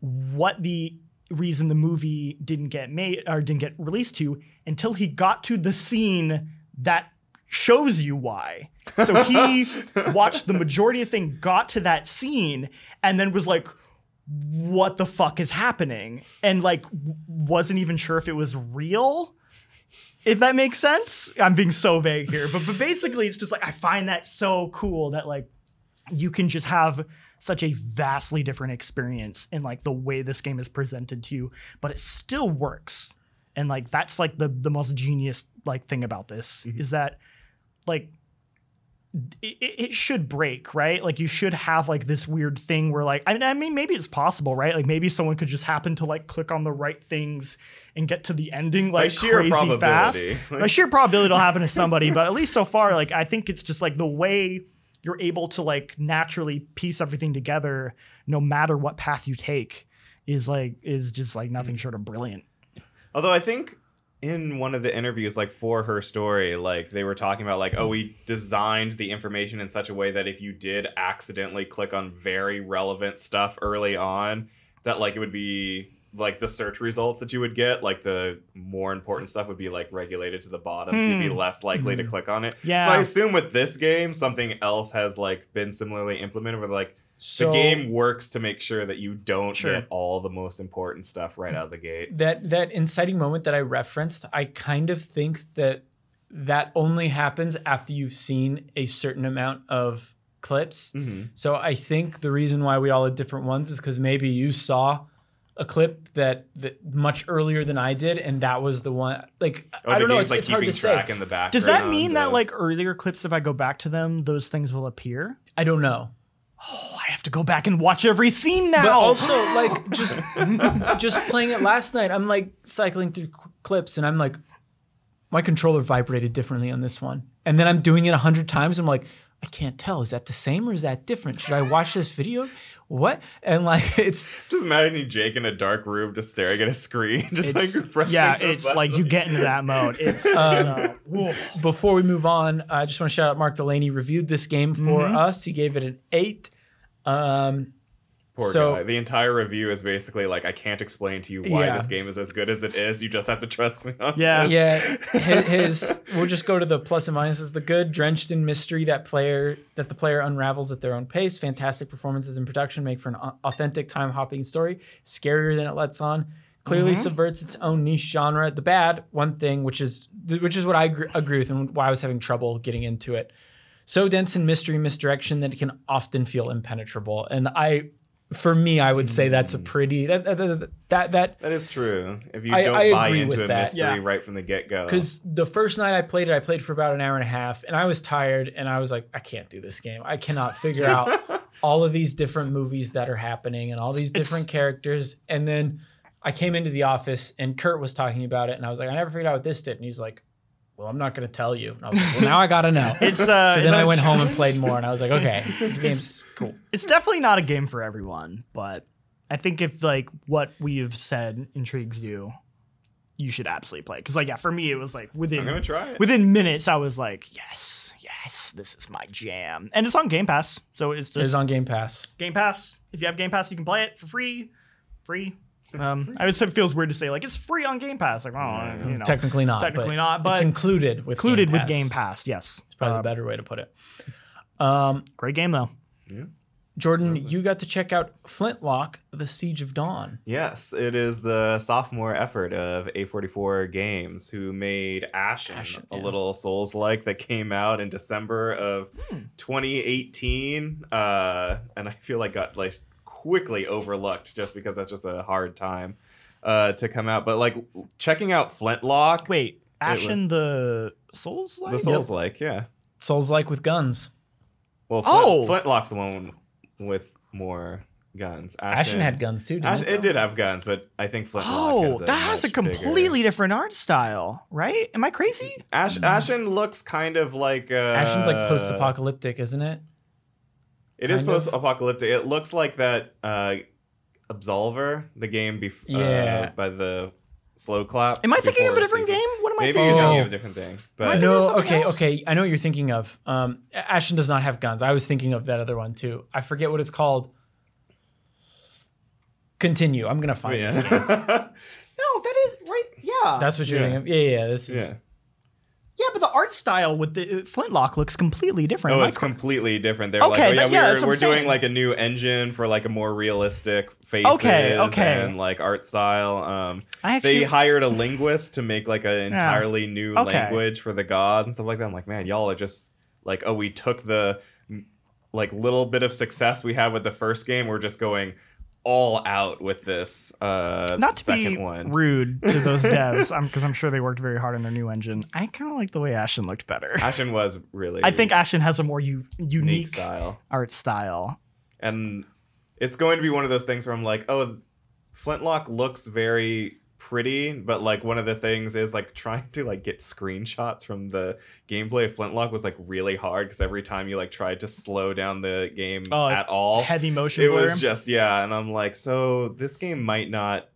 what the reason the movie didn't get made or didn't get released to until he got to the scene that shows you why. So he watched the majority of the thing, got to that scene, and then was like, what the fuck is happening? And like w- wasn't even sure if it was real. If that makes sense. I'm being so vague here. But but basically it's just like I find that so cool that like you can just have such a vastly different experience in like the way this game is presented to you, but it still works. And like that's like the the most genius like thing about this mm-hmm. is that like it, it should break, right? Like you should have like this weird thing where like I, I mean maybe it's possible, right? Like maybe someone could just happen to like click on the right things and get to the ending like crazy fast. probability. By sheer probability it'll happen to somebody, but at least so far, like I think it's just like the way you're able to like naturally piece everything together, no matter what path you take, is like is just like nothing mm. short of brilliant. Although I think in one of the interviews, like for her story, like they were talking about like, oh, we designed the information in such a way that if you did accidentally click on very relevant stuff early on, that like it would be like the search results that you would get, like the more important stuff would be like regulated to the bottom, so you'd be less likely to click on it. Hmm. Yeah. So I assume with this game, something else has like been similarly implemented where like So- the game works to make sure that you don't Sure. get all the most important stuff right out of the gate. that that inciting moment that I referenced, I kind of think that that only happens after you've seen a certain amount of clips. Mm-hmm. So I think the reason why we all had different ones is because maybe you saw a clip that, that much earlier than I did, and that was the one. Like Oh, I don't know, it's, like it's hard to track say. in the background. Does that mean that like earlier clips, if I go back to them, those things will appear? I don't know. Oh, I have to go back and watch every scene now. But also, like, just just playing it last night, I'm like cycling through qu- clips, and I'm like, my controller vibrated differently on this one, and then I'm doing it a hundred times. I'm like, I can't tell. Is that the same or is that different? Should I watch this video? What? And like, it's Just imagine Jake in a dark room, just staring at a screen, just It's- like pressing. yeah, the it's like you get into that mode. It's, it's, uh, before we move on, I just want to shout out Mark Delaney reviewed this game for Mm-hmm. us. He gave it an eight. Um, Poor so- guy. The entire review is basically like, I can't explain to you why Yeah. this game is as good as it is. You just have to trust me on Yeah. this. yeah, his, his we'll just go to the plus and minuses. The good, drenched in mystery that player that the player unravels at their own pace. Fantastic performances in production make for an authentic time hopping story. Scarier than it lets on. Clearly mm-hmm. subverts its own niche genre. The bad one thing, which is which is what I gr- agree with, and why I was having trouble getting into it. So dense in mystery misdirection that it can often feel impenetrable. And I, for me, I would say that's a hmm. pretty that that that, that That is true. If you I- don't I buy into a that. mystery Yeah. right from the get go. because the first night I played it, I played for about an hour and a half, and I was tired, and I was like, I can't do this game. I cannot figure out all of these different movies that are happening and all these different characters. And then I came into the office, and Kurt was talking about it, and I was like, I never figured out what this did, and he's like, Well, I'm not going to tell you. And I was like, Well, now I gotta know. It's uh, so then I went home and played more, and I was like, Okay, the game's cool. It's definitely not a game for everyone, but I think if like what we have said intrigues you, you should absolutely play. Because like yeah, for me it was like within I'm gonna try it. within minutes I was like yes, yes, this is my jam, and it's on Game Pass, so it's just It's on Game Pass. Game Pass. If you have Game Pass, you can play it for free, free. Um, I would say it feels weird to say like it's free on Game Pass. Like, oh, you know, Technically not. Technically but not, but it's included with included Game with Pass. Game Pass. Yes, it's Probably Uh, the better way to put it. Um, great game though. Yeah. Jordan, you got to check out Flintlock: The Siege of Dawn. Yes, it is the sophomore effort of A44 Games who made Ashen, Ashen, a yeah. little Souls like that came out in December of 2018. Uh, and I feel like got like quickly overlooked just because that's just a hard time uh, to come out. But like checking out Flintlock, Wait, Ashen the Souls like? the like? Souls like, yeah. Souls like with guns. Well, Flint, Oh! Flintlock's the one with more guns. Ashen had guns too. Didn't Ashen, it, it did have guns, but I think Flintlock Oh, has a that has a much bigger- completely different art style, right? Am I crazy? Ash, Ashen looks kind of like uh, Ashen's like post-apocalyptic, isn't it? It is kind of. post-apocalyptic. It looks like that uh, Absolver, the game bef- Yeah. uh, by the Sloclap. Am I thinking of a different sequel. game? What am I Maybe thinking you're Oh. thinking of? of a different thing, but No, okay, else? okay. I know what you're thinking of. Um, Ashen does not have guns. I was thinking of that other one too. I forget what it's called. Continue. I'm gonna find yeah. this. No, that is right. Yeah, That's what you're Yeah. thinking of. Yeah, yeah. yeah, This is. yeah. Yeah, but the art style with the uh, Flintlock looks completely different. Oh, it's cor- completely different. They're Okay, like, oh yeah, that- yeah, we're, we're doing like a new engine for like a more realistic faces Okay, okay. and like art style. Um, I actually, they hired a linguist to make like an entirely new Okay. language for the gods and stuff like that. I'm like, man, y'all are just like, oh, we took the like little bit of success we had with the first game. We're just going all out with this uh Not to second be one. rude to those devs, because I'm, sure they worked very hard on their new engine. I kind of like the way Ashen looked better. Ashen was really I think Ashen has a more u- unique unique style. art style. and it's going to be one of those things where I'm like, oh, Flintlock looks very pretty, but like one of the things is like trying to like get screenshots from the gameplay of Flintlock was like really hard because every time you like tried to slow down the game Oh, at all, Heavy motion it blur. was just yeah, and I'm like, so this game might not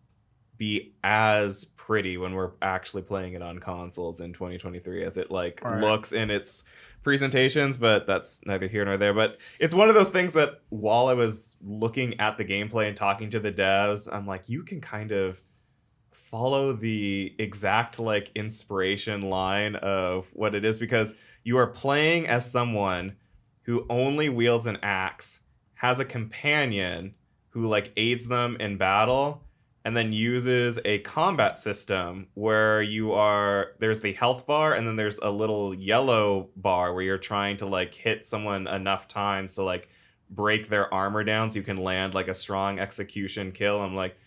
be as pretty when we're actually playing it on consoles in 2023 as it like Right. looks in its presentations but that's neither here nor there but it's one of those things that while i was looking at the gameplay and talking to the devs i'm like you can kind of follow the exact like inspiration line of what it is because you are playing as someone who only wields an axe has a companion who like aids them in battle and then uses a combat system where you are there's the health bar and then there's a little yellow bar where you're trying to like hit someone enough times to like break their armor down so you can land like a strong execution kill. I'm like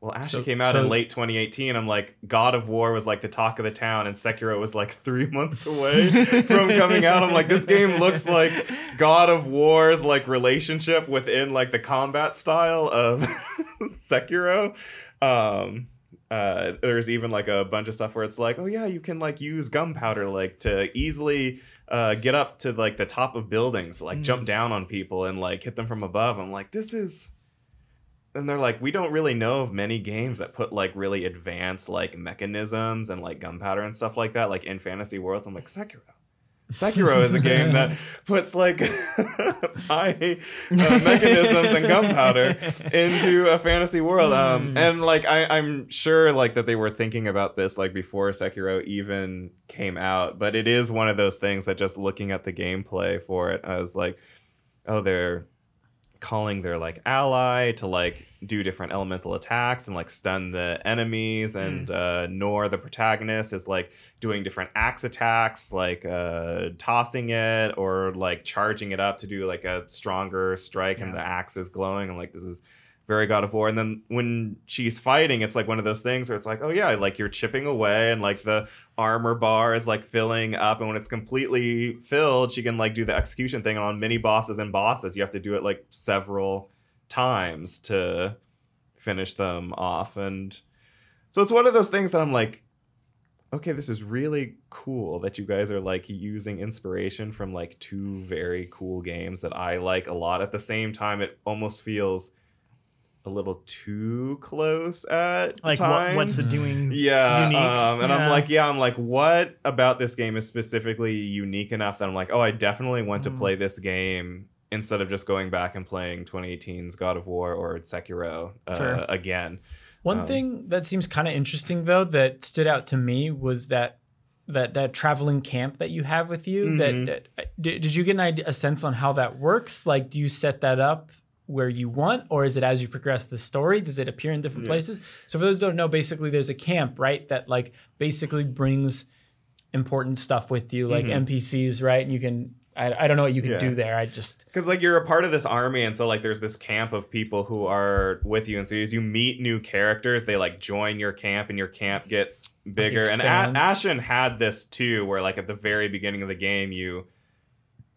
well ashen So- came out so- in late 2018 i'm like god of war was like the talk of the town and sekiro was like three months away from coming out. I'm like this game looks like god of war's like relationship within like the combat style of sekiro. Um uh there's even like a bunch of stuff where it's like oh yeah you can like use gunpowder like to easily uh get up to like the top of buildings like jump down on people and like hit them from above. I'm like this is and they're like we don't really know of many games that put like really advanced like mechanisms and like gunpowder and stuff like that like in fantasy worlds. I'm like sekiro. Sekiro is a game that puts like high uh, mechanisms and gunpowder into a fantasy world. Um and like I, i'm sure like that they were thinking about this like before sekiro even came out but it is one of those things that just looking at the gameplay for it i was like oh they're calling their like ally to like do different elemental attacks and like stun the enemies and uh nor the protagonist is like doing different axe attacks like uh tossing it or like charging it up to do like a stronger strike and the axe is glowing and like this is very God of War. And then when she's fighting, it's like one of those things where it's like, oh yeah, like you're chipping away and like the armor bar is like filling up. And when it's completely filled, she can like do the execution thing. And on mini bosses and bosses, you have to do it like several times to finish them off. And so it's one of those things that I'm like, okay, this is really cool that you guys are like using inspiration from like two very cool games that I like a lot. At the same time, it almost feels a little too close at Like what, times. what's it doing? Yeah, unique? um, and I'm like, yeah, I'm like, what about this game is specifically unique enough that I'm like, oh, I definitely want to Mm. play this game instead of just going back and playing 2018's God of War or Sekiro uh, Sure. again. One Um, thing that seems kind of interesting though that stood out to me was that that that traveling camp that you have with you. Mhm. That, that did, did you get an idea, a sense on how that works? Like, do you set that up where you want, or is it as you progress the story? Does it appear in different Yeah. places? So for those who don't know, basically there's a camp right that like basically brings important stuff with you, like Mhm. NPCs, right? And you can I, I don't know what you can Yeah. do there. I just Because like you're a part of this army, and so like there's this camp of people who are with you, and so as you meet new characters, they like join your camp, and your camp gets bigger. and a- Ashen had this too, where like at the very beginning of the game, you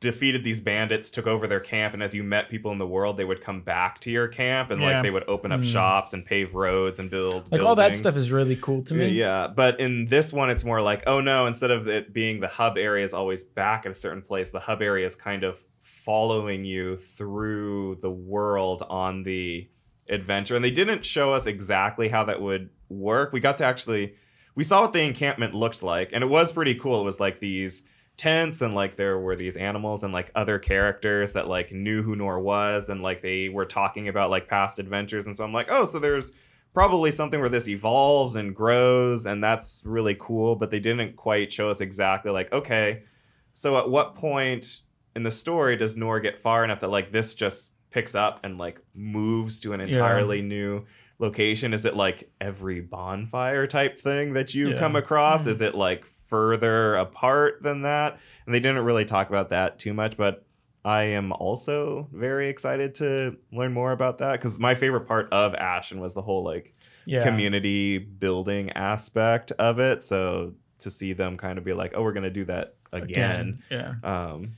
defeated these bandits, took over their camp, and as you met people in the world, they would come back to your camp, and Yeah. like they would open up Hmm. shops and pave roads and build like all that stuff is really cool to me. Yeah, but in this one, it's more like, oh no, instead of it being the hub area is always back at a certain place, the hub area is kind of following you through the world on the adventure. And they didn't show us exactly how that would work. We got to actually, we saw what the encampment looked like, and it was pretty cool. It was like these tents and like there were these animals and like other characters that like knew who Nor was and like they were talking about like past adventures. And so I'm like oh so there's probably something where this evolves and grows and that's really cool but they didn't quite show us exactly like okay so at what point in the story does Nor get far enough that like this just picks up and like moves to an entirely new location? Is it like every bonfire type thing that you Yeah. come across? Is hmm. it like further apart than that and they didn't really talk about that too much but I am also very excited to learn more about that because my favorite part of Ashen was the whole like Yeah. community building aspect of it. So to see them kind of be like, oh, we're gonna do that again. Yeah. Um,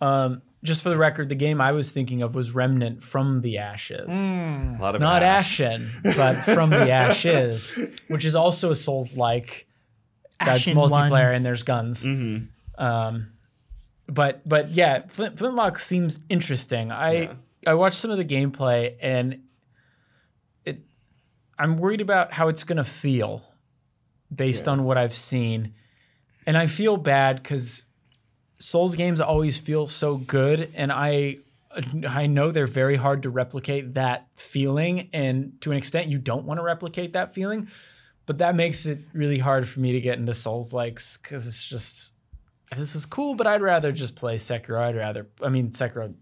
Um, just for the record, the game I was thinking of was Remnant from the Ashes. Mm. a lot of Not ash. Ashen, but from the Ashes, which is also a Souls like. That's Ashen one. multiplayer and there's guns. Mhm. Um, but but yeah, Flint, Flintlock seems interesting. I Yeah. I watched some of the gameplay and it. I'm worried about how it's gonna feel, based Yeah. on what I've seen, and I feel bad because Souls games always feel so good, and I I know they're very hard to replicate that feeling, and to an extent, you don't want to replicate that feeling. But that makes it really hard for me to get into Souls likes because it's just this is cool, but I'd rather just play Sekiro. I'd rather, I mean, Sekiro,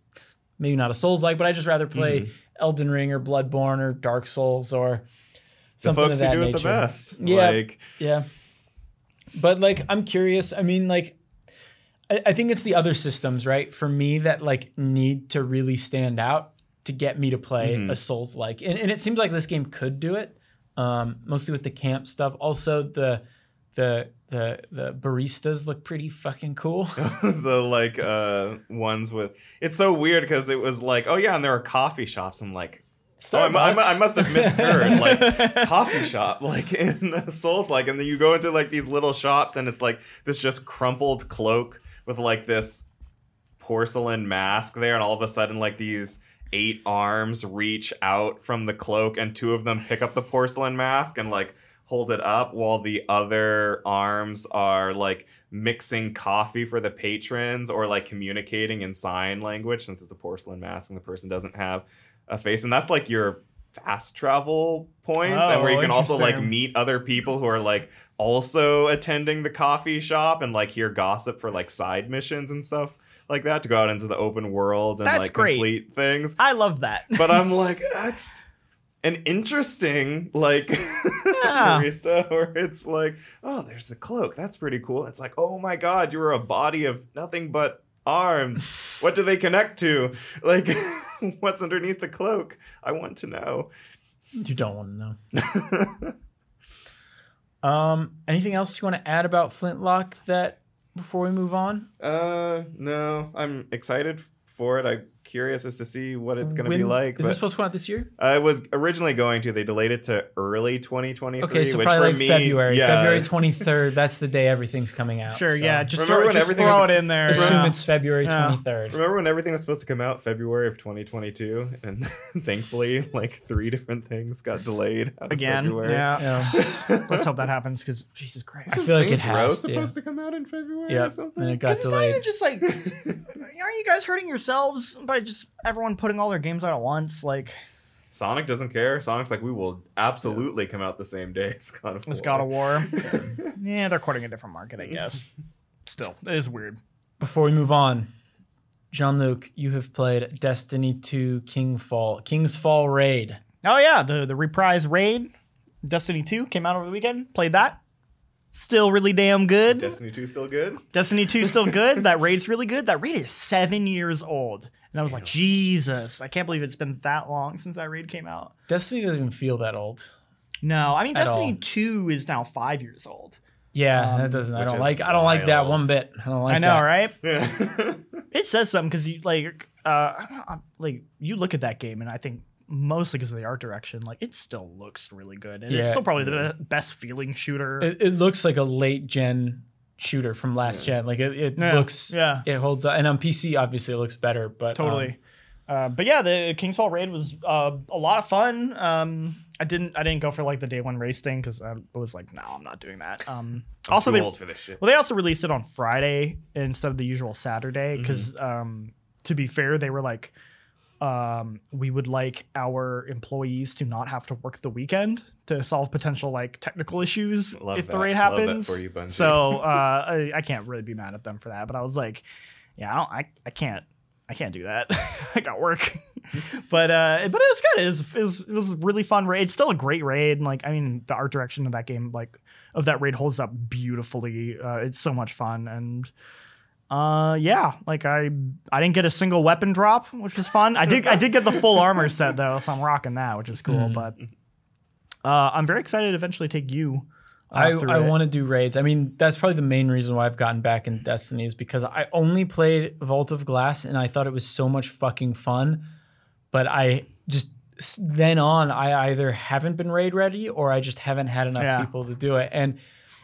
maybe not a Souls like, but I just rather play Mm-hmm. Elden Ring or Bloodborne or Dark Souls or The something folks of who do it nature. the best. Yeah. Like, Yeah. But like, I'm curious. I mean, like, I, I think it's the other systems, right? For me, that like need to really stand out to get me to play Mhm. a Souls like, and, and it seems like this game could do it. Um, mostly with the camp stuff. Also, the the the the baristas look pretty fucking cool. the like uh ones with it's so weird because it was like oh yeah and there are coffee shops i'm like oh, I'm- I'm- I must have misheard like coffee shop like in souls like and then you go into like these little shops and it's like this just crumpled cloak with like this porcelain mask there and all of a sudden like these eight arms reach out from the cloak and two of them pick up the porcelain mask and like hold it up while the other arms are like mixing coffee for the patrons or like communicating in sign language since it's a porcelain mask and the person doesn't have a face. And that's like your fast travel points and where Oh, you can oh, also like meet other people who are like also attending the coffee shop and like hear gossip for like side missions and stuff like that to go out into the open world and That's like great. complete things I love that. but I'm like, that's an interesting like barista where it's like, oh, there's the cloak. That's pretty cool. It's like, oh my god, you're a body of nothing but arms. What do they connect to? Like, what's underneath the cloak? I want to know. You don't want to know. um, anything else you want to add about Flintlock that before we move on? Uh, no, I'm excited for it. I'm curious as to see what it's gonna be like. Is but this supposed to come out this year? Uh, I was originally going to. They delayed it to early 2023. Okay, so which probably for like me, February. Yeah, February 23rd. That's the day everything's coming out. Sure, so yeah. Just Remember throw, when just everything throw was- it in there. assume yeah. it's February Yeah. 23rd. Remember when everything was supposed to come out February of 2022, and thankfully, like three different things got delayed out of again. February. Yeah. Yeah. Let's hope that happens because Jesus Christ. I feel like it Saints Row has to. supposed to come out in February or something. And it got Because it's not even just like, aren't you guys hurting yourselves by just everyone putting all their games out at once? Like, Sonic doesn't care. Sonic's like, we will absolutely come out the same day as God of it's War. God of War. yeah, they're courting a different market, I guess. Still, it is weird. Before we move on, Jean Luc, you have played Destiny 2 King Fall, King's Fall Raid. Oh yeah, the the reprise raid, Destiny Two came out over the weekend. Played that. Still really damn good. Destiny 2 still good? Destiny 2 still good. That raid's really good. That raid is seven years old. And I was like, Jesus, I can't believe it's been that long since that raid came out. Destiny doesn't even feel that old. No, I mean At Destiny all. 2 is now five years old. Yeah, Um, that doesn't. I don't is like. I don't like that one bit. I don't like. I know, that. right? Yeah. It says something because you like uh know, like you look at that game and I think mostly because of the art direction, like it still looks really good. And it's still probably the best feeling shooter. It, it looks like a late gen shooter from last gen. Like it, it Yeah, looks. yeah. It holds up, and on PC obviously it looks better. But um, totally. uh, but yeah, the King's Fall raid was uh, a lot of fun. Um, I didn't I didn't go for like the day one race thing because I was like, no, I'm not doing that. Um, also, Too they old for this shit. well they also released it on Friday instead of the usual Saturday Mm-hmm. because um, to be fair, they were like. Um, we would like our employees to not have to work the weekend to solve potential like technical issues Love if the that. raid Love that happens. you, so uh, I, I can't really be mad at them for that. But I was like, yeah, I don't, I, I can't, I can't do that. I got work. but uh, but it was good. It was, it was it was a really fun raid. It's still a great raid. And like I mean, the art direction of that game, like of that raid, holds up beautifully. Uh, it's so much fun and. Uh, yeah, like I I didn't get a single weapon drop, which was fun. I did I did get the full armor set though, so I'm rocking that, which is cool. But uh, I'm very excited to eventually take you. Uh, I, I want to do raids. I mean, that's probably the main reason why I've gotten back in Destiny is because I only played Vault of Glass and I thought it was so much fucking fun. But I just then on, I either haven't been raid ready or I just haven't had enough Yeah. people to do it. And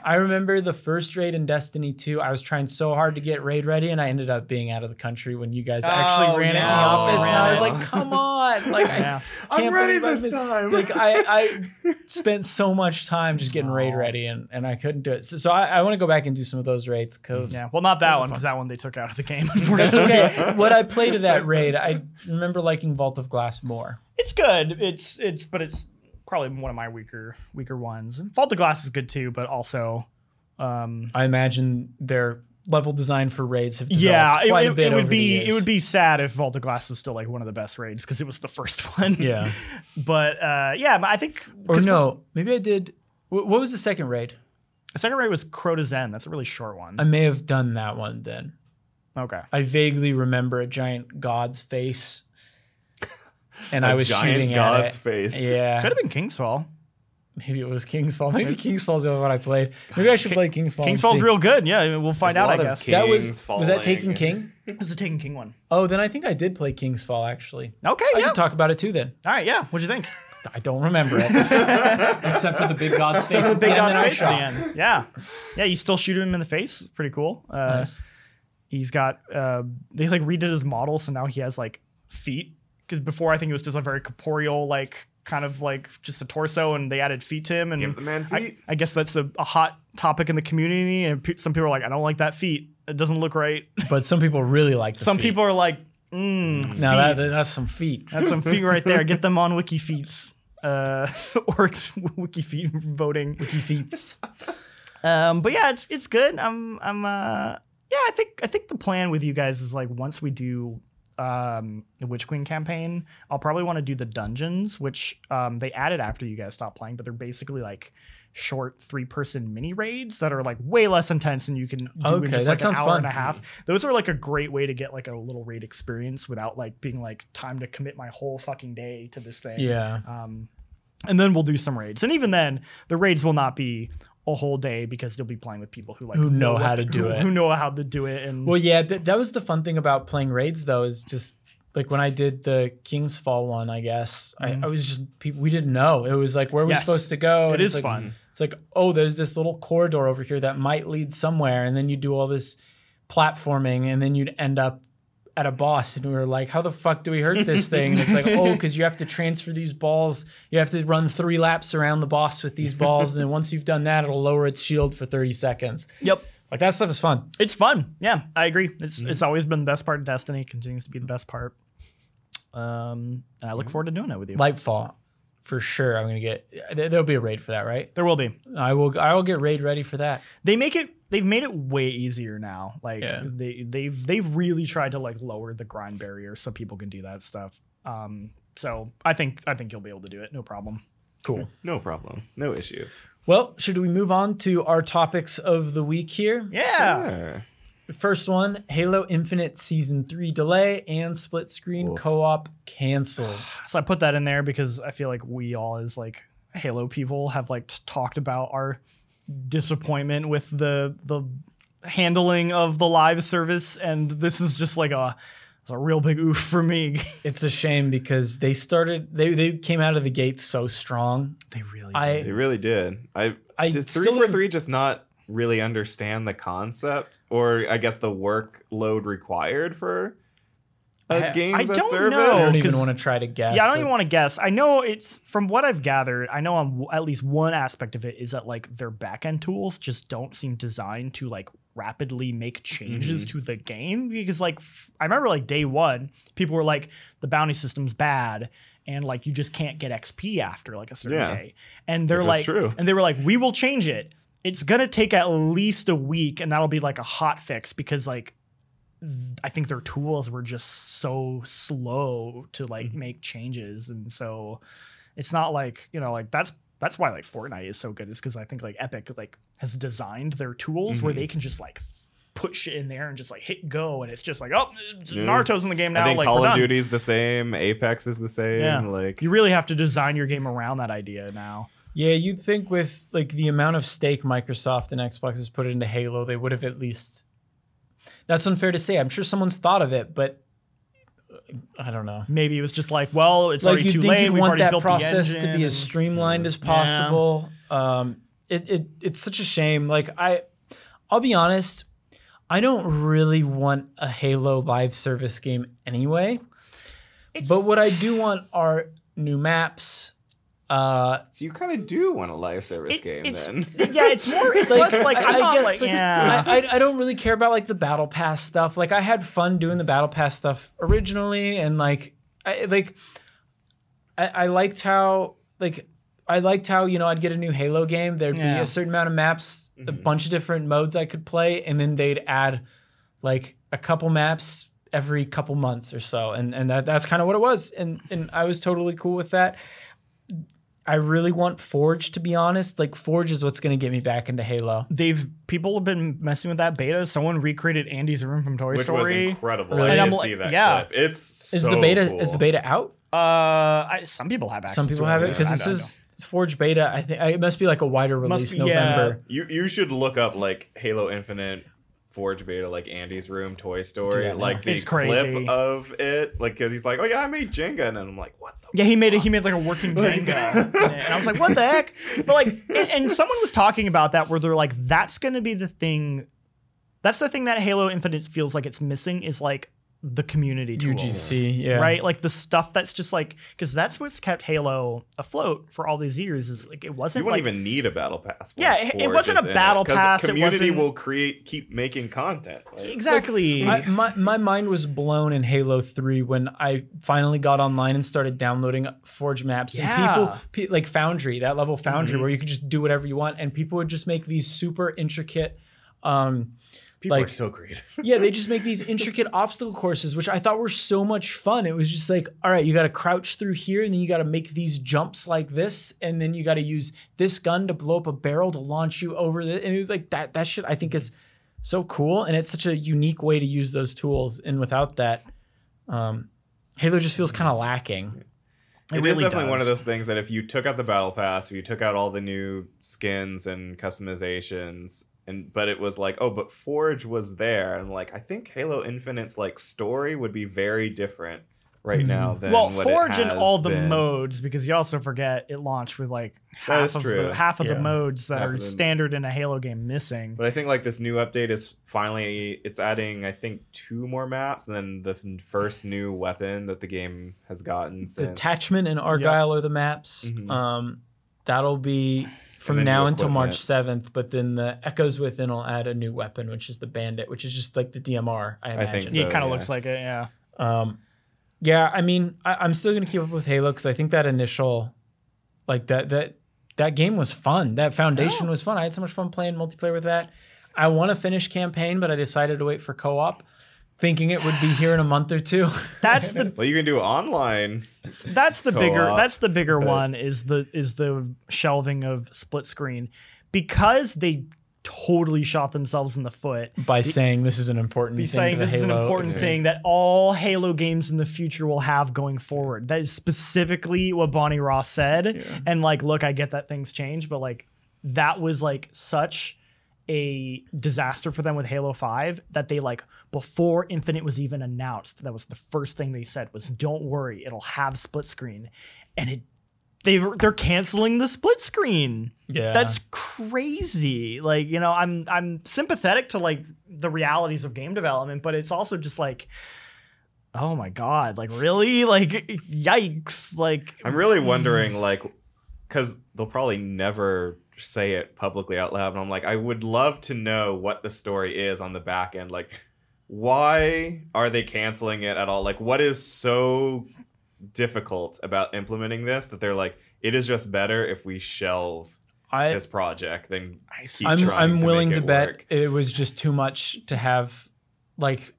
I remember the first raid in Destiny 2, I was trying so hard to get raid ready and I ended up being out of the country when you guys actually Oh, ran it in the office. And I was like, come on. Like, I, Yeah. I'm ready believe I this time. Like I, I spent so much time just getting raid ready and, and I couldn't do it. So, so I, I want to go back and do some of those raids because Yeah, well, not that one because that one they took out of the game. Unfortunately, okay. what I played of that raid, I remember liking Vault of Glass more. it's good. It's it's but it's probably one of my weaker weaker ones. And Vault of Glass is good too, but also, um, I imagine their level design for raids have developed yeah, it, quite it- a bit it would be it would be sad if Vault of Glass was still like one of the best raids because it was the first one. yeah. but uh, yeah, I think Or no, maybe I did. wh- What was the second raid? The second raid was Crota's End. That's a really short one. I may have done that one then. okay. I vaguely remember a giant god's face, and A I was giant shooting god's at it. face. Yeah, Could have been Kingsfall. maybe it was King's Fall. Maybe King's Fall's the other one I played. Maybe I should play King's Fall. and Kingsfall's real good. Yeah, we'll find There's a out. I lot of guess. That was King's was that Taken King? It was the Taken King one. Oh, then I think I did play King's Fall actually. Okay. I yeah. can talk about it too then. All right. Yeah. What'd you think? I don't remember it. Except for the big god's face. the big and dog's then I face at the end. Yeah. Yeah. You still shoot him in the face. It's pretty cool. Uh, Nice. He's got. Uh, they like redid his model, so now he has like feet. Because before I think it was just a very corporeal, like kind of like just a torso, and they added feet to him. And Give the man I, feet. I guess that's a, a hot topic in the community, and pe- some people are like, I don't like that feet. It doesn't look right. But some people really like the some feet. people are like, mm, Now that, that's some feet. That's some feet right there. Get them on Wiki Feets. Uh, Orcs Wiki Feet voting. Wiki feets. Um, but yeah, it's it's good. I'm I'm uh yeah, I think I think the plan with you guys is like once we do um the Witch Queen campaign, I'll probably want to do the dungeons, which um they added after you guys stopped playing, but they're basically like short three person mini raids that are like way less intense and you can do Okay, in just that like sounds an hour fun. and a half. Those are like a great way to get like a little raid experience without like being like time to commit my whole fucking day to this thing Yeah. um, and then we'll do some raids. And even then, the raids will not be a whole day because you'll be playing with people who like Who know what- how to do who, it. who know how to do it. And Well, yeah, th- that was the fun thing about playing raids, though, is just like when I did the King's Fall one. I guess I, I was just people we didn't know. It was like where we're Mm-hmm. Yes. supposed to go. It's like, fun. It's like oh, there's this little corridor over here that might lead somewhere, and then you do all this platforming, and then you'd end up at a boss, and we were like, how the fuck do we hurt this thing? And it's like oh, because you have to transfer these balls. You have to run three laps around the boss with these balls, and then once you've done that, it'll lower its shield for thirty seconds. yep, Like that stuff is fun. it's fun. Yeah, I agree. It's Mm-hmm. it's always been the best part of Destiny. Continues to be the best part. Um, and I look forward to doing it with you. Lightfall, for sure. I'm gonna get. there- There'll be a raid for that, right? there will be. I will. I will get raid ready for that. They make it. They've made it way easier now. Like Yeah. they they've they've really tried to like lower the grind barrier so people can do that stuff. Um, so I think I think you'll be able to do it. No problem. Cool. No problem. No issue. Well, should we move on to our topics of the week here? Yeah. Yeah. First one: Halo Infinite Season Three delay and split screen Oof. co-op canceled. So I put that in there because I feel like we all as like Halo people have like t- talked about our disappointment with the the handling of the live service and this is just like a it's a real big oof for me. It's a shame because they started. They they came out of the gate so strong. they really I They really did. I, I did three still for three just not really understand the concept, or I guess the workload required for a I- game I as a don't service. know. I don't even want to try to guess. Yeah, I don't even want to guess. I know it's from what I've gathered. I know on w- at least one aspect of it is that like their backend tools just don't seem designed to like rapidly make changes mm-hmm. to the game because like f- I remember like day one, people were like the bounty system's bad and like you just can't get XP after like a certain Yeah. day, and they're like, true. and they were like, we will change it. It's gonna take at least a week, and that'll be like a hot fix because like I think their tools were just so slow to like Mm-hmm. make changes, and so it's not like you know like that's that's why like Fortnite is so good is because I think like Epic like has designed their tools where Mm-hmm. they can just like put shit in there and just like hit go, and it's just like, oh, Yeah. Naruto's in the game now. I think like, Call of. Duty's the same. Apex is the same. Yeah. Like You really have to design your game around that idea now. Yeah, you'd think with like the amount of stake Microsoft and Xbox has put into Halo, they would have at least. That's unfair to say. I'm sure someone's thought of it, but uh, I don't know. Maybe it was just like, well, it's like already you too think late. you'd We've want that built process to be as and- streamlined as possible. Um, it, it it's such a shame. Like I, I'll be honest, I don't really want a Halo live service game anyway. but what I do want are new maps. Uh, so you kind of do want a live service It- game it's- then. yeah, it's more. It's less like I'm not like yeah. I, I, I don't really care about like the battle pass stuff. Like I had fun doing the battle pass stuff originally, and like I like I, I liked how like I liked how you know I'd get a new Halo game. There'd be a certain amount of maps, a bunch of different modes I could play, and then they'd add like a couple maps every couple months or so, and and that that's kind of what it was, and and I was totally cool with that. I really want Forge to be honest. Like Forge is what's going to get me back into Halo. They've people have been messing with that beta. Someone recreated Andy's room from Toy Which was Story. incredible. Really? I And I'm did like- see that yeah. clip. It's Is so the beta cool. is the beta out? Uh, I, some people have access. Some people to have it I because this don't is Forge beta. I think it must be like a wider Must release be- yeah. November. You you should look up like Halo Infinite Forge beta, like Andy's room, Toy Story, that now. like the It's crazy. clip of it, like because he's like, oh yeah, I made Jenga, and I'm like, what the? Yeah, he made it. He made like a working Jenga, and I was like, "What the heck?" But like, and, and someone was talking about that, where they're like, "That's going to be the thing. That's the thing that Halo Infinite feels like it's missing is like the community tools, UGC, yeah. right? Like the stuff that's just like because that's what's kept Halo afloat for all these years. Is like it wasn't You wouldn't like even need a battle pass. Yeah, it- it wasn't a battle battle 'cause pass, it Community wasn't- will create, keep making content. Like, exactly. I, my my mind was blown in Halo Three when I finally got online and started downloading Forge maps. Yeah. And people pe- like Foundry, that level Foundry, Mm-hmm. where you could just do whatever you want, and people would just make these super intricate. Um, people like- are so creative. yeah, they just make these intricate obstacle courses, which I thought were so much fun. It was just like, all right, you got to crouch through here, and then you got to make these jumps like this, and then you got to use this gun to blow up a barrel to launch you over the. And it was like that. That shit I think is so cool, and it's such a unique way to use those tools. And without that, um, Halo just feels kind of lacking. It It is really definitely one of those things that if you took out the battle pass, if you took out all the new skins and customizations, and but it was like, oh, but Forge was there, and like I think Halo Infinite's like story would be very different right now than well, what Forge and all the been. modes because you also forget it launched with like half of true. the half of the modes that Half are standard in a Halo game missing. But I think like this new update is finally it's adding I think two more maps and then the f- first new weapon that the game has gotten since Detachment and Argyle are the maps. Mhm. Um, that'll be from now until March seventh. But then the Echoes Within will add a new weapon, which is the Bandit, which is just like the DMR. I think imagine. so. it kind of yeah. looks like it, yeah. Um, yeah, I mean, I, I'm still gonna keep up with Halo because I think that initial, like that that that game was fun. That Foundation was fun. I had so much fun playing multiplayer with that. I want to finish campaign, but I decided to wait for co-op, thinking it would be here in a month or two. That's the Well, you can do online. that's the bigger Co-op, that's the bigger but- one is the is the shelving of split screen because they totally shot themselves in the foot. by saying this is an important Be thing saying to the this is an important experience. thing that all Halo games in the future will have going forward. That is specifically what Bonnie Ross said. And like, look, I get that things change, but like that was like such a disaster for them with Halo 5 that they like before Infinite was even announced, that was the first thing they said was don't worry, it'll have split screen. And it they they're canceling the split screen. Yeah. That's crazy. Like, you know, I'm I'm sympathetic to like the realities of game development, but it's also just like oh my god, like really? Like yikes. Like I'm really wondering, like, because they'll probably never say it publicly out loud. And I'm like, I would love to know what the story is on the back end. Like, why are they canceling it at all? Like, what is so difficult about implementing this that they're like, it is just better if we shelve I, this project than keep I'm trying I'm to willing to it bet it was just too much to have like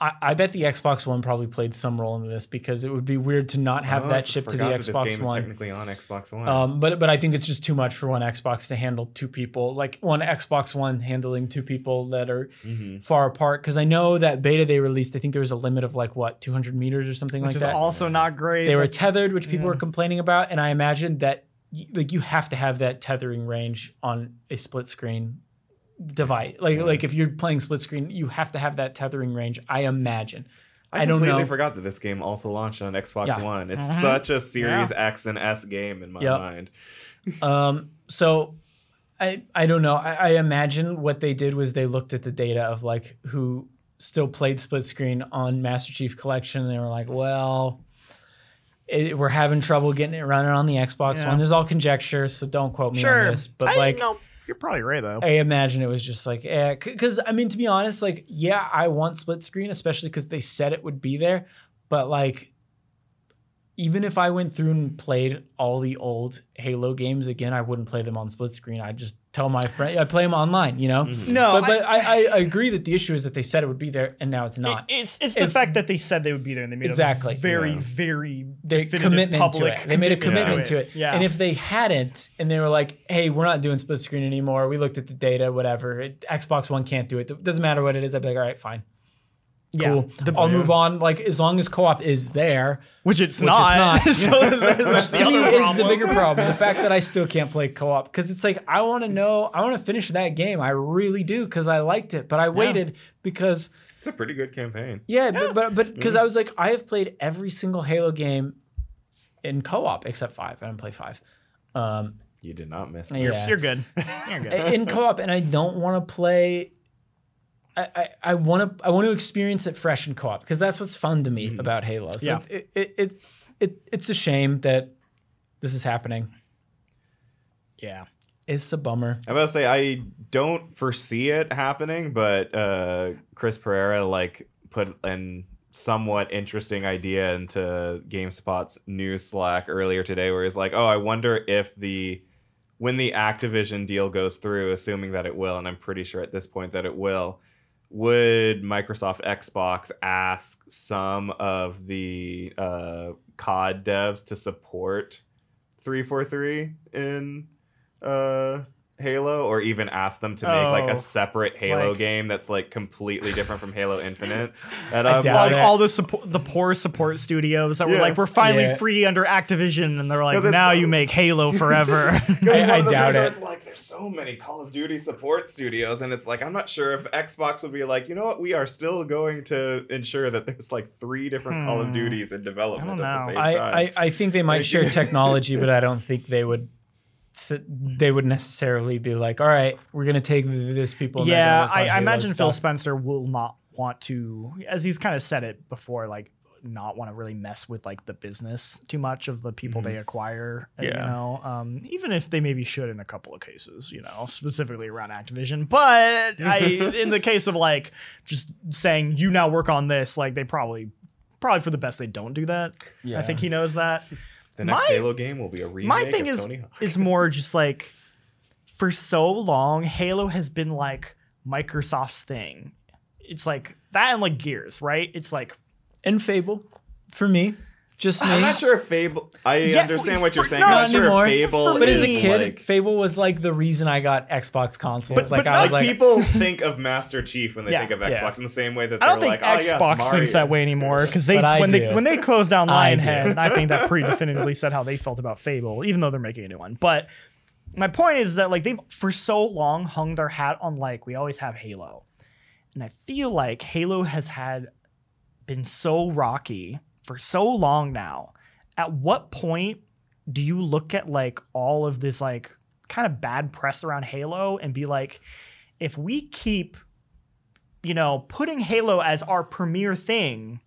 I, I bet the Xbox One probably played some role in this because it would be weird to not have Oh, that shipped to the forgot that Xbox This game is One. technically on Xbox One. Um, but but I think it's just too much for one Xbox to handle two people, like one Xbox One handling two people that are Mm-hmm. far apart. Because I know that beta they released, I think there was a limit of like what 200 meters or something which like is that. also not great. they were tethered, which people were complaining about, and I imagine that like you have to have that tethering range on a split screen device. Like like if you're playing split screen, you have to have that tethering range. I imagine. I, I don't completely know. forgot that this game also launched on Xbox Yeah. One. It's Mhm. such a Series Yeah. X and S game in my Yep. mind. Um, so I I don't know. I, I imagine what they did was they looked at the data of like who still played split screen on Master Chief Collection. And they were like, well, it, we're having trouble getting it running on the Xbox Yeah. One. This is all conjecture, so don't quote me sure, on this. But I, like, no, you're probably right though. I imagine it was just like, eh, because I mean, to be honest, like, yeah, I want split screen, especially because they said it would be there. But like, even if I went through and played all the old Halo games again, I wouldn't play them on split screen. I'd just tell my friend, I play them online, you know. Mm-hmm. no, But but I, I, I agree that the issue is that they said it would be there and now it's not. It- it's it's the fact that they said they would be there and they made Exactly. a very Yeah. very Their commitment public to it. They made a commitment to it. Yeah. And if they hadn't, and they were like, "Hey, we're not doing split screen anymore. We looked at the data, whatever. It, Xbox One can't do it. It doesn't matter what it is." I'd be like, "All right, fine, yeah, cool. The- I'll move on. Like as long as co-op is there, which it's Which not. it's so that's the to me other is the bigger problem. The fact that I still can't play co-op because it's like I want to know, I want to finish that game. I really do because I liked it, but I waited because It's a pretty good campaign. yeah, but but but because I was like I have played every single Halo game in co-op except five. I didn't play five. Um, You did not miss. Yeah. much. You're good. You're good. in co-op, and I don't want to play. I, I, I want to I want to experience it fresh in co-op because that's what's fun to me about Halo. So Yeah. it, it, it it it's a shame that this is happening. yeah. It's a bummer. I'm about to say I don't foresee it happening, but uh, Chris Pereira like put an somewhat interesting idea into GameSpot's new Slack earlier today, where he's like, "Oh, I wonder if the when the Activision deal goes through, assuming that it will, and I'm pretty sure at this point that it will." Would Microsoft Xbox ask some of the uh, COD devs to support 343 in uh Halo or even ask them to make like Oh, a separate Halo like- game that's like completely different from Halo Infinite. And I I'm doubt All, like, it. all the support, the poor support studios that were like, we're finally Yeah. free under Activision, and they're like, now you make Halo forever. I- I doubt it. It's like there's so many Call of Duty support studios, and it's like I'm not sure if Xbox would be like, you know what, we are still going to ensure that there's like three different Call of Hmm. Duties in development I at the know. same time. I, I, I think they might share technology, but I don't think they would. They would necessarily be like, "All right, we're gonna take this people." yeah, gonna work on I, I imagine Phil. Spencer will not want to, as he's kind of said it before, like not want to really mess with like the business too much of the people they acquire. uh, You know, um, even if they maybe should in a couple of cases, you know, specifically around Activision. But I, in the case of like just saying you now work on this, like they probably, probably for the best they don't do that. Yeah. I think he knows that. The next my- Halo game will be a remake my thing of is Tony Hawk. is more just like for so long halo has been like microsoft's thing. It's like that and like gears right? It's like and Fable, for me, just me. I'm not sure if Fable. I Yeah, understand we- what you're saying. no, I'm not not sure anymore. if Fable but as a kid, like, Fable was like the reason I got Xbox consoles. But- like but I was like, like, people think of Master Chief when they Yeah, think of yeah. Xbox in the same way that i don't they're think like, oh, yes, xbox Mario. thinks that way anymore because they when do. they when they closed down I do. lionhead i think that pretty definitively said how they felt about fable even though they're making a new one but my point is that like they've for so long hung their hat on like we always have halo and i feel like halo has had been so rocky for so long now at what point do you look at like all of this like kind of bad press around halo and be like if we keep you know putting halo as our premier thing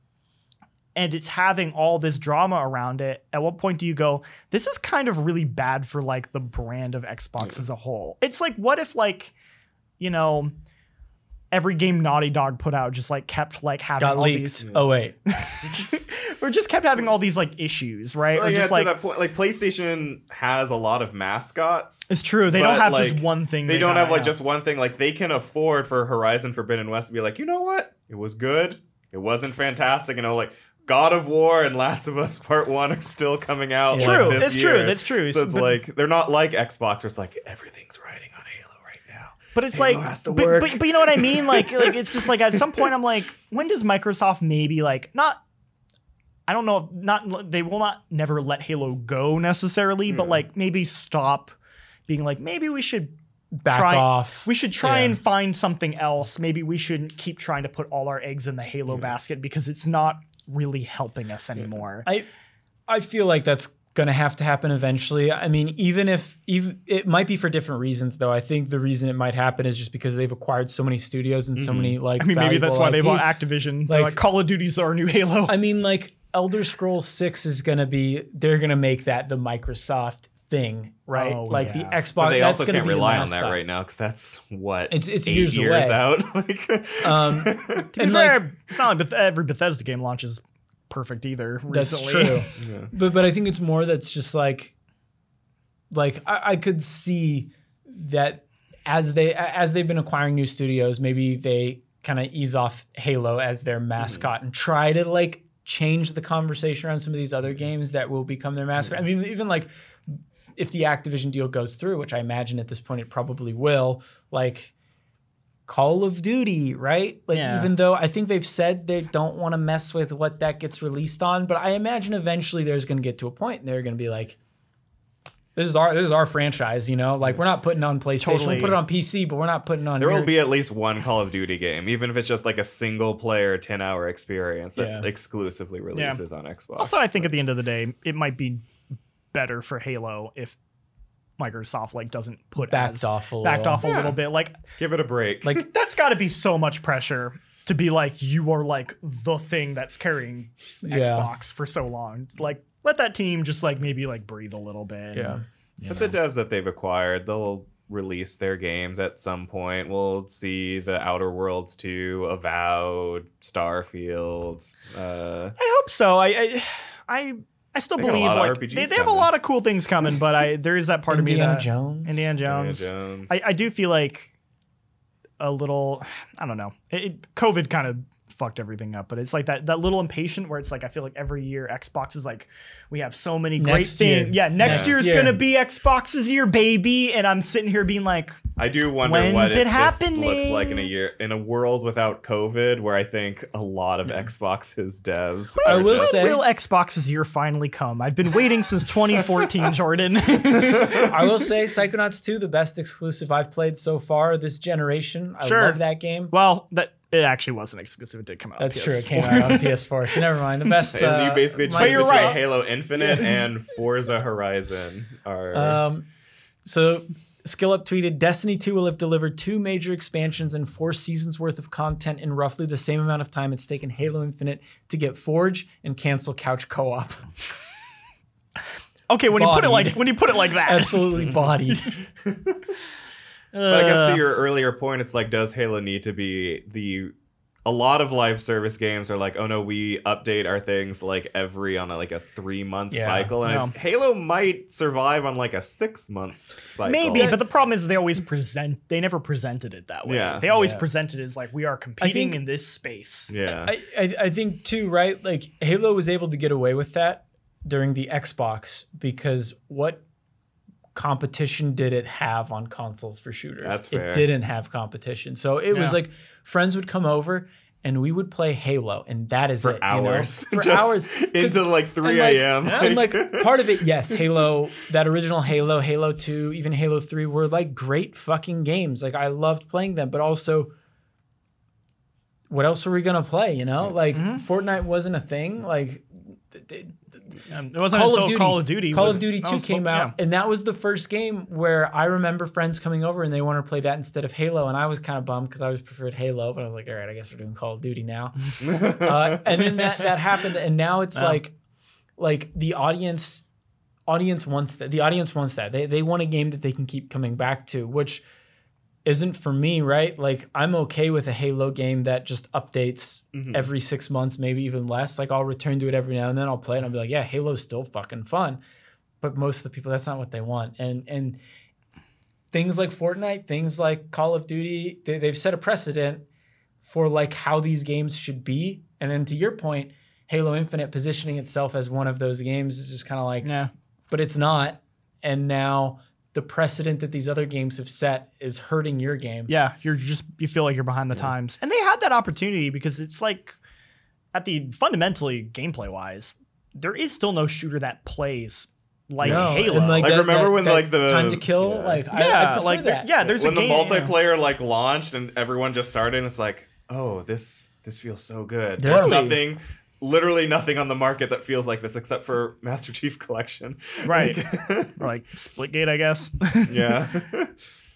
and it's having all this drama around it at what point do you go this is kind of really bad for like the brand of xbox as a whole? It's like what if like you know every game naughty dog put out just like kept like having got all leaked. these Oh wait, or just kept having all these like issues right Well, or yeah, just to like that point, like PlayStation has a lot of mascots. it's true they don't have like, just one thing They don't have like got, just one thing. Like they can afford for Horizon Forbidden West to be like, you know what? It was good. it wasn't fantastic. You know, like God of War and Last of Us Part One are still coming out. Yeah. like, True, this that's true, that's true. So it's But- like they're not like Xbox, where it's like everything's riding on Halo right now. But it's Halo like, has to but, work. but, but you know what I mean? Like, like it's just like at some point I'm like, when does Microsoft maybe like not? I don't know. if Not they will not never let Halo go necessarily, but hmm. like maybe stop being like maybe we should Back try, off. We should try Yeah. and find something else. Maybe we shouldn't keep trying to put all our eggs in the Halo hmm. basket because it's not really helping us anymore. I I feel like that's gonna have to happen eventually. I mean, even if even it might be for different reasons, though. I think the reason it might happen is just because they've acquired so many studios and so many like. I mean, maybe that's why they valuable bought Activision. Like- like Call of Duty's our new Halo. I mean, like Elder Scrolls Six is gonna be. They're gonna make that the Microsoft thing, right? Oh, like the. Xbox. But they that's also gonna can't be rely on that mascot. right now because that's what It's- it's eight years away. out. like, Um, To be and fair, like it's not like Beth- every Bethesda game launches perfect either. that's recently. true. But but I think it's more that's just like, like I, I could see that as they as they've been acquiring new studios, maybe they kind of ease off Halo as their mascot and try to like change the conversation around some of these other games that will become their mascot. I mean, even like if the Activision deal goes through, which I imagine at this point it probably will, like Call of Duty, right? Like Yeah. even though I think they've said they don't want to mess with what that gets released on, but I imagine eventually there's going to get to a point and they're going to be like this is our this is our franchise, you know? Like we're not putting on PlayStation. Totally. We'll put it on PC, but we're not putting on there will be at least one Call of Duty game, even if it's just like a single player 10 hour experience that Yeah. exclusively releases on Xbox. Also, I think at the end of the day, it might be better for Halo if Microsoft like doesn't put Backed as, off a backed little. off a little bit. Like Give it a break. like that's got to be so much pressure to be like you are like the thing that's carrying Yeah. Xbox for so long. Like let that team just like maybe like breathe a little bit. yeah. But the devs that they've acquired, they'll release their games at some point. We'll see the Outer Worlds 2, Avowed, Starfield. Uh, I hope so. I I I, I still They believe like they, they have a lot of cool things coming, but I there is that part of me Indiana that Jones. Indiana Indiana Jones. Jones. I, I do feel like a little I don't know. It, it- COVID kind of fucked everything up, but it's like that that little impatient where it's like I feel like every year Xbox is like we have so many great Next year. things. Yeah, next Next year's year. gonna be Xbox's year, baby. And I'm sitting here being like, I do wonder When's what it it this looks like in a year in a world without COVID, where I think a lot of Xbox's devs. I are will just- say- will Xbox's year finally come? I've been waiting since 2014, Jordan. I will say Psychonauts 2, the best exclusive I've played so far this generation. I Sure. love that game. well, that it actually wasn't exclusive. It did come out. on That's true. It PS4. came out on PS4, so never mind. The best. Is Uh, you basically my, you're right. Halo Infinite and Forza Horizon are. Um, so Skill Up tweeted Destiny 2 will have delivered two major expansions and four seasons worth of content in roughly the same amount of time it's taken Halo Infinite to get Forge and cancel couch co-op. Okay, when you put it like when you put it like that, Absolutely bodied. But I guess to your earlier point, it's like, does Halo need to be the? A lot of live service games are like, oh no, we update our things like every on a, like a three month Yeah, cycle, and no. Halo might survive on like a six month cycle. Maybe, but the problem is they always present. They never presented it that way. Yeah. they always Yeah. presented it as like we are competing think- in this space. yeah, I, I, I think too, right? Like Halo was able to get away with that during the Xbox because what competition did it have on consoles for shooters? That's fair. It didn't have competition. So it was like friends would come over and we would play Halo and that is for it. you know? hours, For hours. into like three and like- a.m. And like part of it, yes, Halo, that original Halo, Halo 2, even Halo 3 were like great fucking games. Like I loved playing them, but also what else were we gonna play? You know, mm-hmm. like Fortnite wasn't a thing. Like Um, it wasn't Call until of Duty, Call of Duty. Call was- of Duty 2 came fun- out, yeah. and that was the first game where I remember friends coming over and they wanted to play that instead of Halo, and I was kind of bummed because I always preferred Halo, but I was like, all right, I guess we're doing Call of Duty now. uh, and then that that happened, and now it's like, like the audience, audience wants that. The audience wants that. They they want a game that they can keep coming back to, which isn't for me, right? Like I'm okay with a Halo game that just updates Mhm. every six months, maybe even less. Like I'll return to it every now and then. I'll play it and I'll be like, yeah, Halo's still fucking fun. But most of the people, that's not what they want. And and things like Fortnite, things like Call of Duty, they, they've set a precedent for like how these games should be. And then to your point, Halo Infinite positioning itself as one of those games is just kind of like, Yeah. but it's not. And now the precedent that these other games have set is hurting your game. Yeah, you're just you feel like you're behind the times. And they had that opportunity because it's like at the fundamentally gameplay wise, there is still no shooter that plays like No, Halo. and, Like, remember when, like, the- time to kill, yeah. like I, I yeah, prefer like there- that. yeah, there's when a the game, multiplayer like launched and everyone just started, and it's like, oh, this this feels so good. There's nothing, literally nothing on the market that feels like this except for Master Chief Collection. Right. Like- or like Splitgate, I guess. yeah.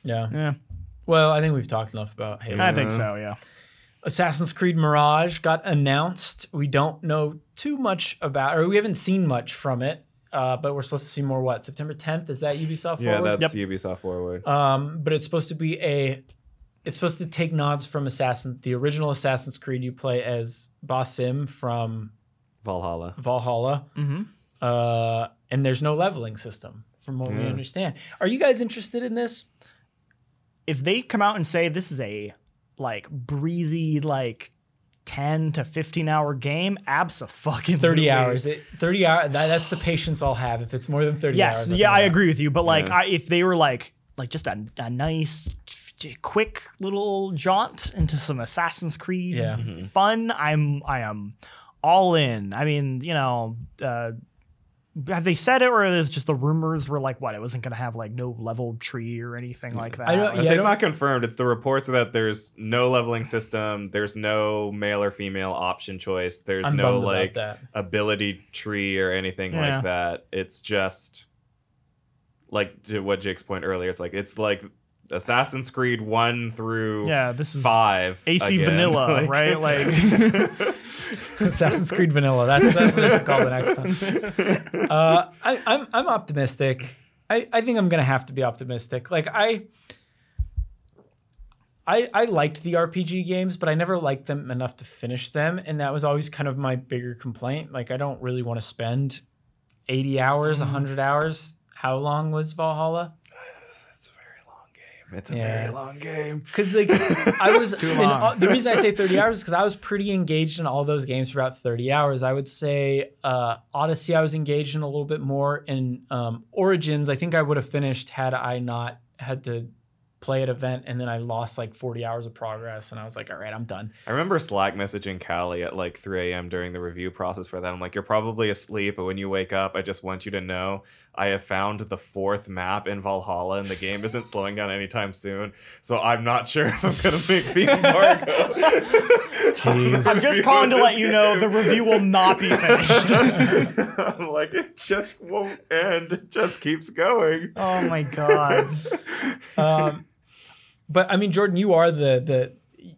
yeah. yeah, Well, I think we've talked enough about Halo. I think so. Yeah. Assassin's Creed Mirage got announced. We don't know too much about, or we haven't seen much from it. Uh, but we're supposed to see more. What September 10th is that Ubisoft? yeah, forward? that's Ubisoft Forward. Um, but it's supposed to be a. It's supposed to take nods from Assassin, the original Assassin's Creed. You play as Basim from Valhalla. Valhalla, Mm-hmm. uh, and there's no leveling system, from what we understand. Are you guys interested in this? If they come out and say this is a like breezy like 10 to 15 hour game, absolutely 30 hours. It, 30 hours. That, that's the patience I'll have. If it's more than 30 Yes, hours. yeah, I'm I agree with you. But like, Yeah. I, if they were like, like just a, a nice, f- quick little jaunt into some Assassin's Creed Yeah. fun, I'm, I am all in. I mean, you know, uh, have they said it, or is just the rumors were like, what? It wasn't going to have like no level tree or anything like that. I don't- Yeah, say I it's don't- not confirmed. It's the reports that there's no leveling system. There's no male or female option choice. There's I'm no like ability tree or anything Yeah. like that. It's just like to what Jake's point earlier. It's like it's like Assassin's Creed one through yeah, this is five. AC again. vanilla, Like- right? Like, Assassin's Creed Vanilla. That's that's what I should call the next time. Uh, I, I'm I'm optimistic. I, I think I'm gonna have to be optimistic. Like I. I, I liked the RPG games, but I never liked them enough to finish them, and that was always kind of my bigger complaint. Like I don't really want to spend 80 hours, 100 hours. How long was Valhalla? it's a very long game. It's a Yeah. very long game. Because like I was and all- the reason I say 30 hours is because I was pretty engaged in all those games for about 30 hours. I would say uh, Odyssey I was engaged in a little bit more. In um, Origins, I think I would have finished had I not had to play at event and then I lost like 40 hours of progress and I was like, all right, I'm done. I remember Slack messaging Kallie at like 3 a.m. during the review process for that. I'm like, you're probably asleep, but when you wake up, I just want you to know I have found the fourth map in Valhalla, and the game isn't slowing down anytime soon. So I'm not sure if I'm gonna make the embargo. Jeez. I'm just calling to let you know the review will not be finished. I'm like, it just won't end. It just keeps going. oh my god. um, but I mean, Jordan, you are the the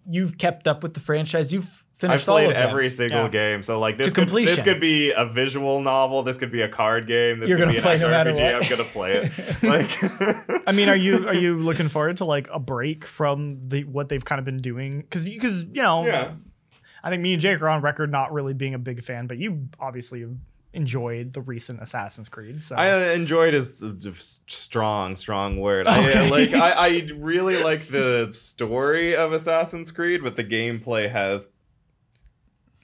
you've kept up with the franchise. You've I've finished all played of them. every single Yeah. game, so like this To could, completion. this could be a visual novel. This could be a card game. This You're could gonna be an play action no matter RPG. what. I'm gonna play it. Like, I mean, are you are you looking forward to like a break from the what they've kind of been doing? Because because you know, yeah. I think me and Jake are on record not really being a big fan, but you obviously have enjoyed the recent Assassin's Creed. So I uh, enjoyed his uh, s- strong, strong word. I, uh, like I, I really like the story of Assassin's Creed, but the gameplay has.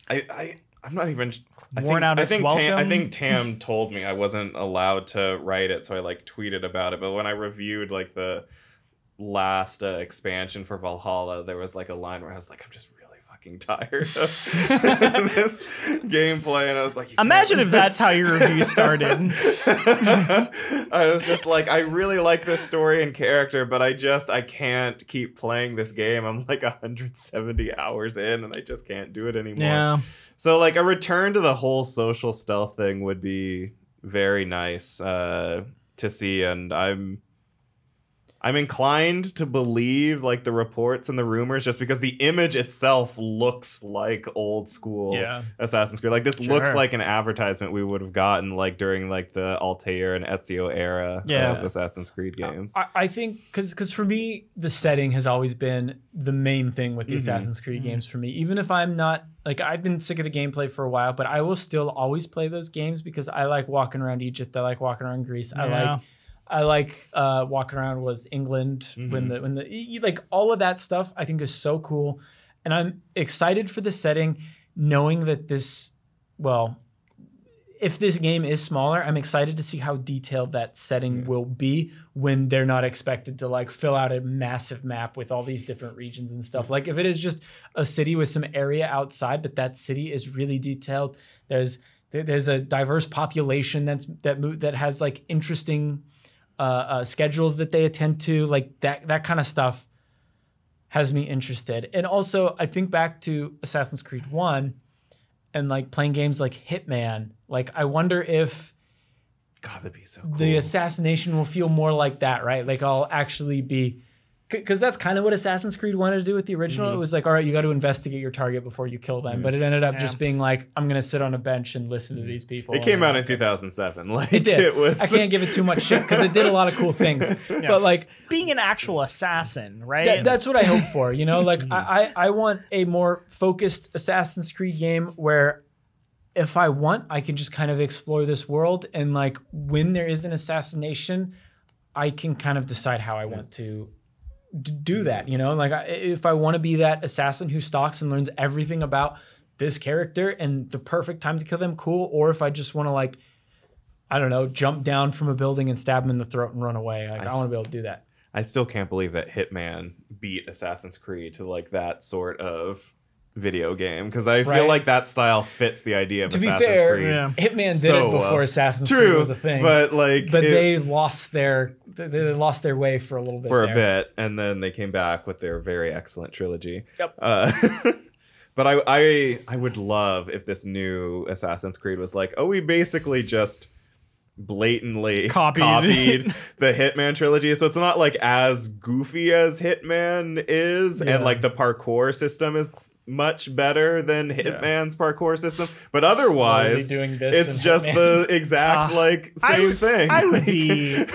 I I I'm not even. I Worn think, out I think Tam, I think Tam told me I wasn't allowed to write it, so I like tweeted about it. But when I reviewed like the last uh, expansion for Valhalla, there was like a line where I was like, I'm just fucking tired of this gameplay, and I was like, imagine if that's how your review started. I was just like, I really like this story and character, but I just I can't keep playing this game. I'm like 170 hours in, and I just can't do it anymore. yeah, So like a return to the whole social stealth thing would be very nice uh, to see, and I'm. I'm inclined to believe like the reports and the rumors just because the image itself looks like old school Yeah. Assassin's Creed. Like this looks like an advertisement we would have gotten like during like the Altair and Ezio era Yeah. of Assassin's Creed games. I, I think because because for me the setting has always been the main thing with the Mhm. Assassin's Creed games for me. Even if I'm not like I've been sick of the gameplay for a while, but I will still always play those games because I like walking around Egypt. I like walking around Greece. I like I like uh, walking around was England when the when the y- y- like all of that stuff I think is so cool, and I'm excited for the setting. knowing that this, well, if this game is smaller, I'm excited to see how detailed that setting will be when they're not expected to like fill out a massive map with all these different regions and stuff. Like if it is just a city with some area outside, but that city is really detailed. There's there's a diverse population that's that that has like interesting uh, uh, schedules that they attend to, like that that kind of stuff has me interested. And also, I think back to Assassin's Creed 1 and like playing games like Hitman. Like, I wonder if God, that'd be so cool. the assassination will feel more like that, right? Like, I'll actually be. Because that's kind of what Assassin's Creed wanted to do with the original. Mm-hmm. It was like, all right, you got to investigate your target before you kill them. Mm-hmm. But it ended up Yeah. just being like, I'm going to sit on a bench and listen to mm-hmm. these people. it came And- out in 2007. Like It did. It was. I can't give it too much shit because it did a lot of cool things. But like, Being an actual assassin, right? That, that's what I hope for. You know, like mm-hmm. I, I I want a more focused Assassin's Creed game where if I want, I can just kind of explore this world and like when there is an assassination, I can kind of decide how I want to d- do mm-hmm. that. You know, like I, if I want to be that assassin who stalks and learns everything about this character and the perfect time to kill them, cool. Or if I just want to like. I don't know, jump down from a building and stab him in the throat and run away. Like I, s- want to be able to do that. I still can't believe that Hitman beat Assassin's Creed to like that sort of video game because I Right. feel like that style fits the idea of To be Assassin's fair, Creed. Yeah. Hitman did So it before well. Assassin's Creed was a thing. but like, but it- they lost their they, they lost their way for a little bit for there. a bit, and then they came back with their very excellent trilogy. Yep. Uh, but I, I, I would love if this new Assassin's Creed was like, oh, we basically just blatantly Copied. copied the Hitman trilogy. So it's not like as goofy as Hitman is, Yeah. and like the parkour system is much better than Hitman's parkour system. But otherwise, doing this it's just Hitman. the exact Ah, like I same would- thing. I would be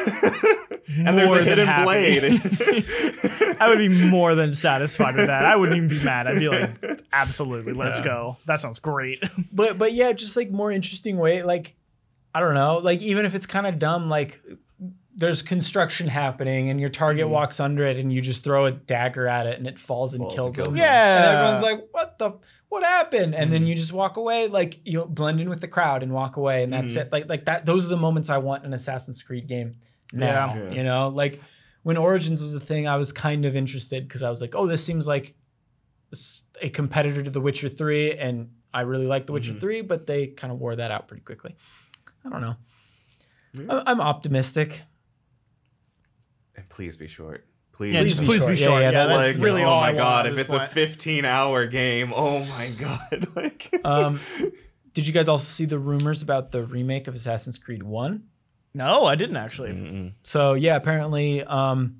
and there's a hidden happy. blade. I would be more than satisfied with that. I wouldn't even be mad. I'd be like, absolutely, let's go. That sounds great. But but yeah, just like more interesting way. Like I don't know. Like even if it's kind of dumb, like there's construction happening and your target Mm-hmm. walks under it and you just throw a dagger at it and it falls and Falls kills and them. Yeah. And everyone's like, what the what happened? And Mm-hmm. then you just walk away, like you blend in with the crowd and walk away, and that's Mm-hmm. it. Like like that. Those are the moments I want in Assassin's Creed game now. Yeah. You know, like when Origins was the thing, I was kind of interested because I was like, oh, this seems like a competitor to The Witcher Three, and I really like The Mm-hmm. Witcher Three, but they kind of wore that out pretty quickly. I don't know. I'm optimistic. And please be short. Please, Yeah, Please just be please short. be short. yeah, Yeah, that- that's like, really oh all my I god, if it's this a 15 hour game, oh my god. like Um, did you guys also see the rumors about the remake of Assassin's Creed One? No, I didn't actually. So yeah, apparently um,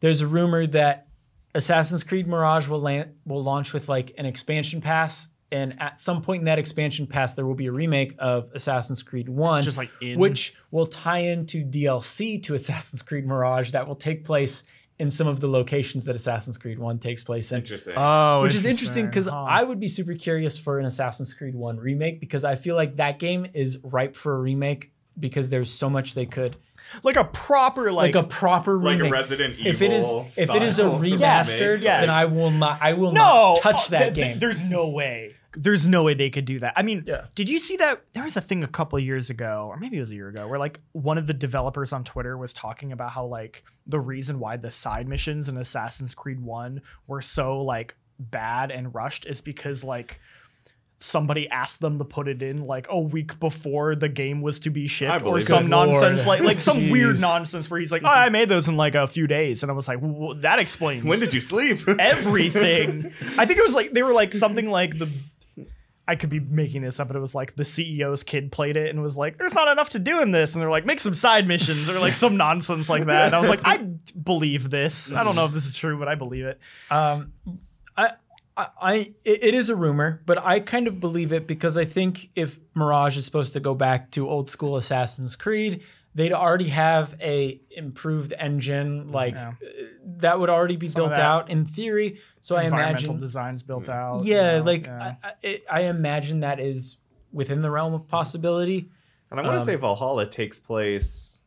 there's a rumor that Assassin's Creed Mirage will land, will launch with like an expansion pass, and at some point in that expansion pass, there will be a remake of Assassin's Creed One, Just like in- which will tie into DLC to Assassin's Creed Mirage that will take place in some of the locations that Assassin's Creed One takes place in. interesting. Oh, Which is interesting because huh. I would be super curious for an Assassin's Creed 1 remake because I feel like that game is ripe for a remake because there's so much they could like a proper like, like, a proper like a Resident Evil. if it is if it is a remastered, remake. yes. then I will not I will no not uh, touch oh, that th- th- game. There's no way. There's no way they could do that. I mean, Yeah. did you see that? There was a thing a couple of years ago, or maybe it was a year ago, where like one of the developers on Twitter was talking about how like the reason why the side missions in Assassin's Creed One were so like bad and rushed is because like somebody asked them to put it in like a week before the game was to be shipped or some nonsense Lord. like like some weird nonsense where he's like oh i made those in like a few days and i was like well, that explains When did you sleep? everything. I think it was like they were like something like the. I could be making this up, but it was like the CEO's kid played it and was like, "There's not enough to do in this," and they're like, "Make some side missions" or like some nonsense like that. And I was like, "I believe this. I don't know if this is true, but I believe it." Um, I, I, I, it it is a rumor, but I kind of believe it because I think if Mirage is supposed to go back to old school Assassin's Creed, they'd already have a improved engine like Yeah. uh, that would already be Some built out in theory. So I imagine, designs built out. yeah, you know, like yeah. I, I, I imagine that is within the realm of possibility. And I want to Um, say Valhalla takes place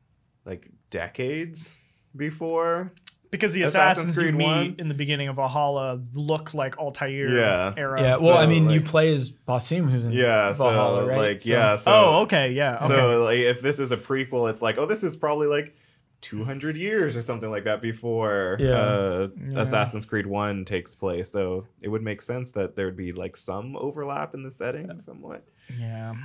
like decades before because the Assassin's assassins Creed you meet 1? in the beginning of Valhalla look like Altair Yeah. era. Yeah, well, I So, mean, you play as Basim, who's in Yeah, Valhalla, so right? like So- yeah, so oh, okay, yeah, okay. So like if this is a prequel, it's like, oh, this is probably like 200 years or something like that before Yeah. uh, Yeah. Assassin's Creed 1 takes place. So it would make sense that there would be like some overlap in the setting somewhat. yeah.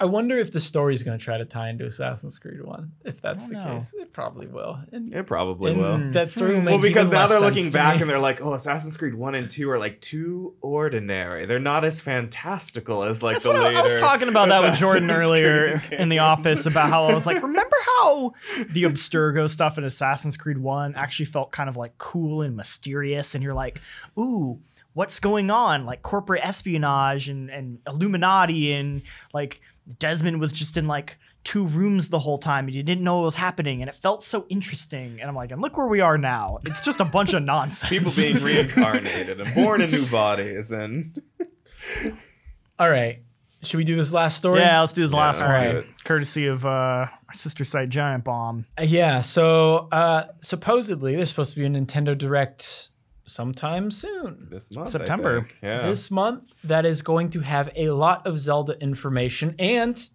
I wonder if the story is going to try to tie into Assassin's Creed One. If that's the know. case, it probably will. And, It probably and will. Hmm. that story will hmm. make Well, because even now they're looking back me. and they're like, oh, Assassin's Creed 1 and 2 are like too ordinary. They're not as fantastical as like That's the what I, later I was talking about that with Jordan earlier in the office about how I was like, remember how the Abstergo stuff in Assassin's Creed 1 actually felt kind of like cool and mysterious? And you're like, ooh, what's going on? Like corporate espionage and, and Illuminati and like Desmond was just in like two rooms the whole time and you didn't know what was happening and it felt so interesting. And I'm like, and look where we are now. It's just a bunch of nonsense. People being reincarnated and born in new bodies and All right, should we do this last story? Yeah, let's do this last one. do it. Courtesy of uh, our sister site Giant Bomb. Uh, Yeah, so uh, supposedly there's supposed to be a Nintendo Direct sometime soon. this month September. Yeah. This month that is going to have a lot of Zelda information and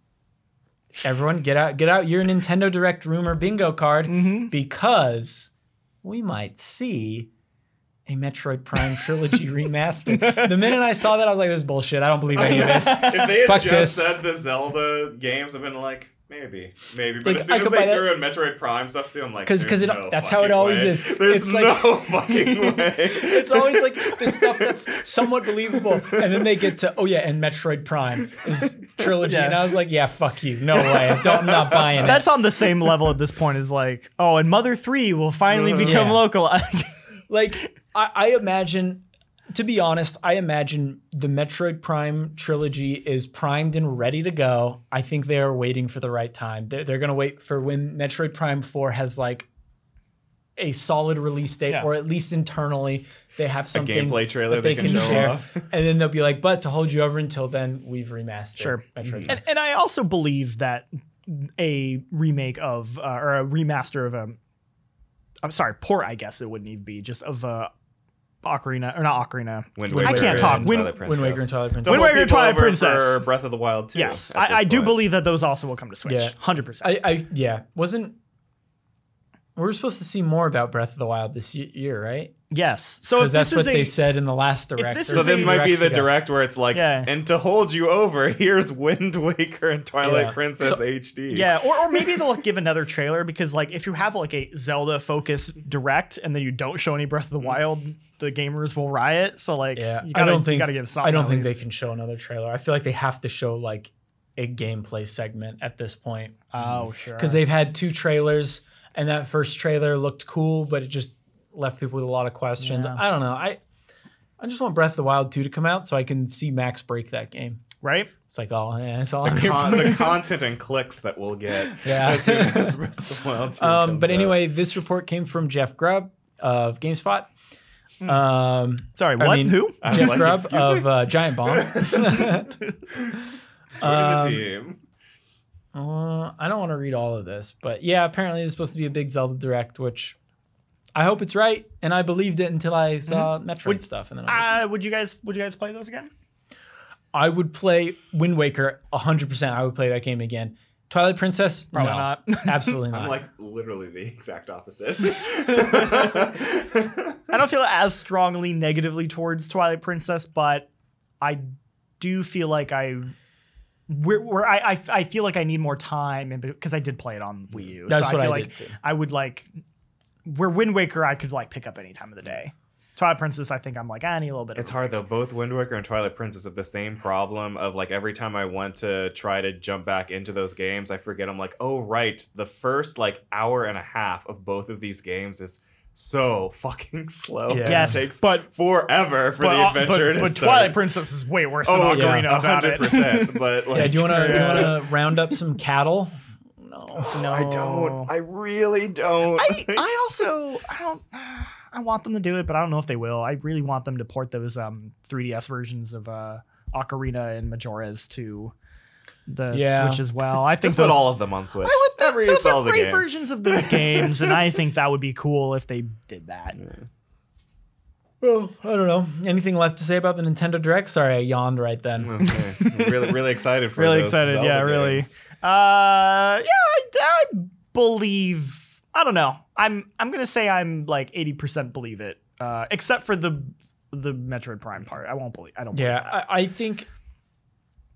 everyone get out get out your Nintendo Direct rumor bingo card Mm-hmm. because we might see a Metroid Prime trilogy remaster. The minute I saw that I was like this is bullshit. I don't believe any of this. if they had Fuck just this. said the Zelda games, I've been like, maybe, maybe. But Like, as soon I as they threw in Metroid Prime stuff too, I'm like, 'Cause- there's 'cause it- no that's how it always way. is. There's It's like- no fucking way. It's always like the stuff that's somewhat believable, and then they get to oh yeah, and Metroid Prime is trilogy, Yeah. and I was like, yeah, fuck you, no way, I don't, I'm not buying it. That's it. on the same level at this point as like, oh, and Mother 3 will finally become Yeah. local. Like I, I imagine, to be honest, I imagine the Metroid Prime trilogy is primed and ready to go. I think they are waiting for the right time. They're, they're gonna wait for when Metroid Prime Four has like a solid release date, Yeah. or at least internally they have something gameplay trailer that they can show off. and then they'll be like, "But to hold you over until then, we've remastered Sure. Metroid." Prime." and, and I also believe that a remake of, uh, or a remaster of a, I'm sorry, port, I guess it wouldn't even be, just of uh, Ocarina, or not Ocarina. Wind I can't talk. Wind- Twilight Wind Princess. Waker and Twilight To Princess. Wind hold Waker and people Twilight over Princess. For Breath of the Wild too. Yes, I, I do believe that those also will come to Switch. Yeah. 100%. I, I yeah, wasn't. We were supposed to see more about Breath of the Wild this year, right? Yes. So if that's this what is a, they said in the last direct. this So this a- might be the ago. direct where it's like, Yeah. and to hold you over, here's Wind Waker and Twilight Yeah. Princess So- HD. Yeah, or, or maybe they'll give another trailer because like if you have like a Zelda focused direct and then you don't show any Breath of the Wild, the gamers will riot. So like Yeah, you gotta, I don't think you gotta give something. I don't at think they can show another trailer. I feel like they have to show like a gameplay segment at this point Oh sure. because they've had two trailers, and that first trailer looked cool, but it just left people with a lot of questions. Yeah. I don't know. I I just want Breath of the Wild 2 to come out so I can see Max break that game. right? It's like, oh, yeah, that's all The, con- the content and clicks that we'll get. Yeah. as as Breath of the Wild 2 Um, but out. anyway, this report came from Jeff Grubb of GameSpot. Um, Sorry, I what? mean- Who? Jeff like, Grubb of uh, Giant Bomb. Joining um, the team. Uh, I don't want to read all of this, but yeah, apparently it's supposed to be a big Zelda Direct, which I hope it's right, and I believed it until I saw Metroid Would- stuff, and then I'm Uh, would you guys would you guys play those again? I would play Wind Waker 100. percent I would play that game again. Twilight Princess, Probably no, not. absolutely not. I'm like literally the exact opposite. I don't feel as strongly negatively towards Twilight Princess, but I do feel like I where, where I, I I feel like I need more time and because I did play it on Wii U. That's so what I feel I like did too. I would like where Wind Waker I could like pick up any time of the day. Twilight Princess, I think I'm like, I need a little bit. It's of hard though. Both Wind Waker and Twilight Princess have the same problem of like every time I want to try to jump back into those games, I forget I'm like, oh right, the first like hour and a half of both of these games is so fucking slow. Yeah. It takes but- forever for but, the uh, adventure but, to but start. Twilight Princess is way worse Oh than yeah, Ocarina about hundred percent. But like, yeah, do you want to you Yeah. want to round up some cattle? No. no, I don't. I really don't. I, I also I don't I want them to do it, but I don't know if they will. I really want them to port those um 3DS versions of uh Ocarina and Majora's to the Yeah. Switch as well. I think Just put all of them on Switch. I would, you those are great versions of those games, and I think that would be cool if they did that. Well, I don't know. Anything left to say about the Nintendo Direct? Sorry, I yawned right then. Okay. really, really excited for Really those excited, Zelda yeah, really. Games. Uh, yeah, I, I believe. I don't know. I'm I'm gonna say I'm like eighty percent believe it, uh, except for the the Metroid Prime part. I won't believe. I don't. Believe Yeah, that. I, I think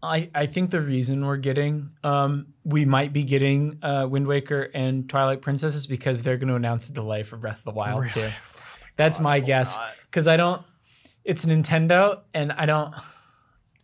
I I think the reason we're getting um we might be getting uh Wind Waker and Twilight Princess is because they're going to announce a delay for Breath of the Wild too. That's my guess because I don't. It's Nintendo, and I don't.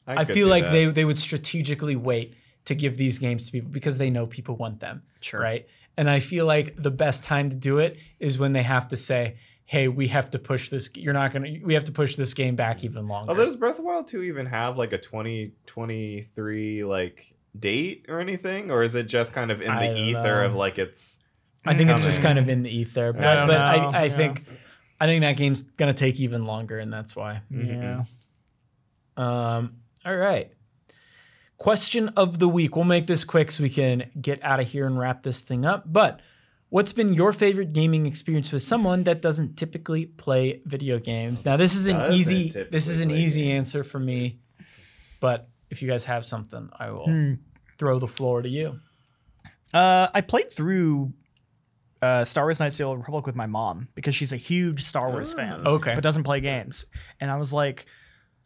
I, could feel like that. they they would strategically wait to give these games to people because they know people want them. Sure. Right. And I feel like the best time to do it is when they have to say, "Hey, we have to push this. You're not gonna. We have to push this game back even longer." Although does Breath of the Wild 2 even have like a 2023 like date or anything, or is it just kind of in the ether know. of like it's I think it's just kind of in the ether, but, I don't but know, I, I yeah. think I think that game's gonna take even longer, and that's why. yeah. Um, all right. Question of the week. We'll make this quick so we can get out of here and wrap this thing up. But what's been your favorite gaming experience with someone that doesn't typically play video games? Now, this is an Doesn't easy this is an easy games. answer for me. But if you guys have something, I will throw the floor to you. Uh, I played through uh, Star Wars Knights of the Old Republic with my mom because she's a huge Star Wars fan. Okay. But doesn't play games. And I was like,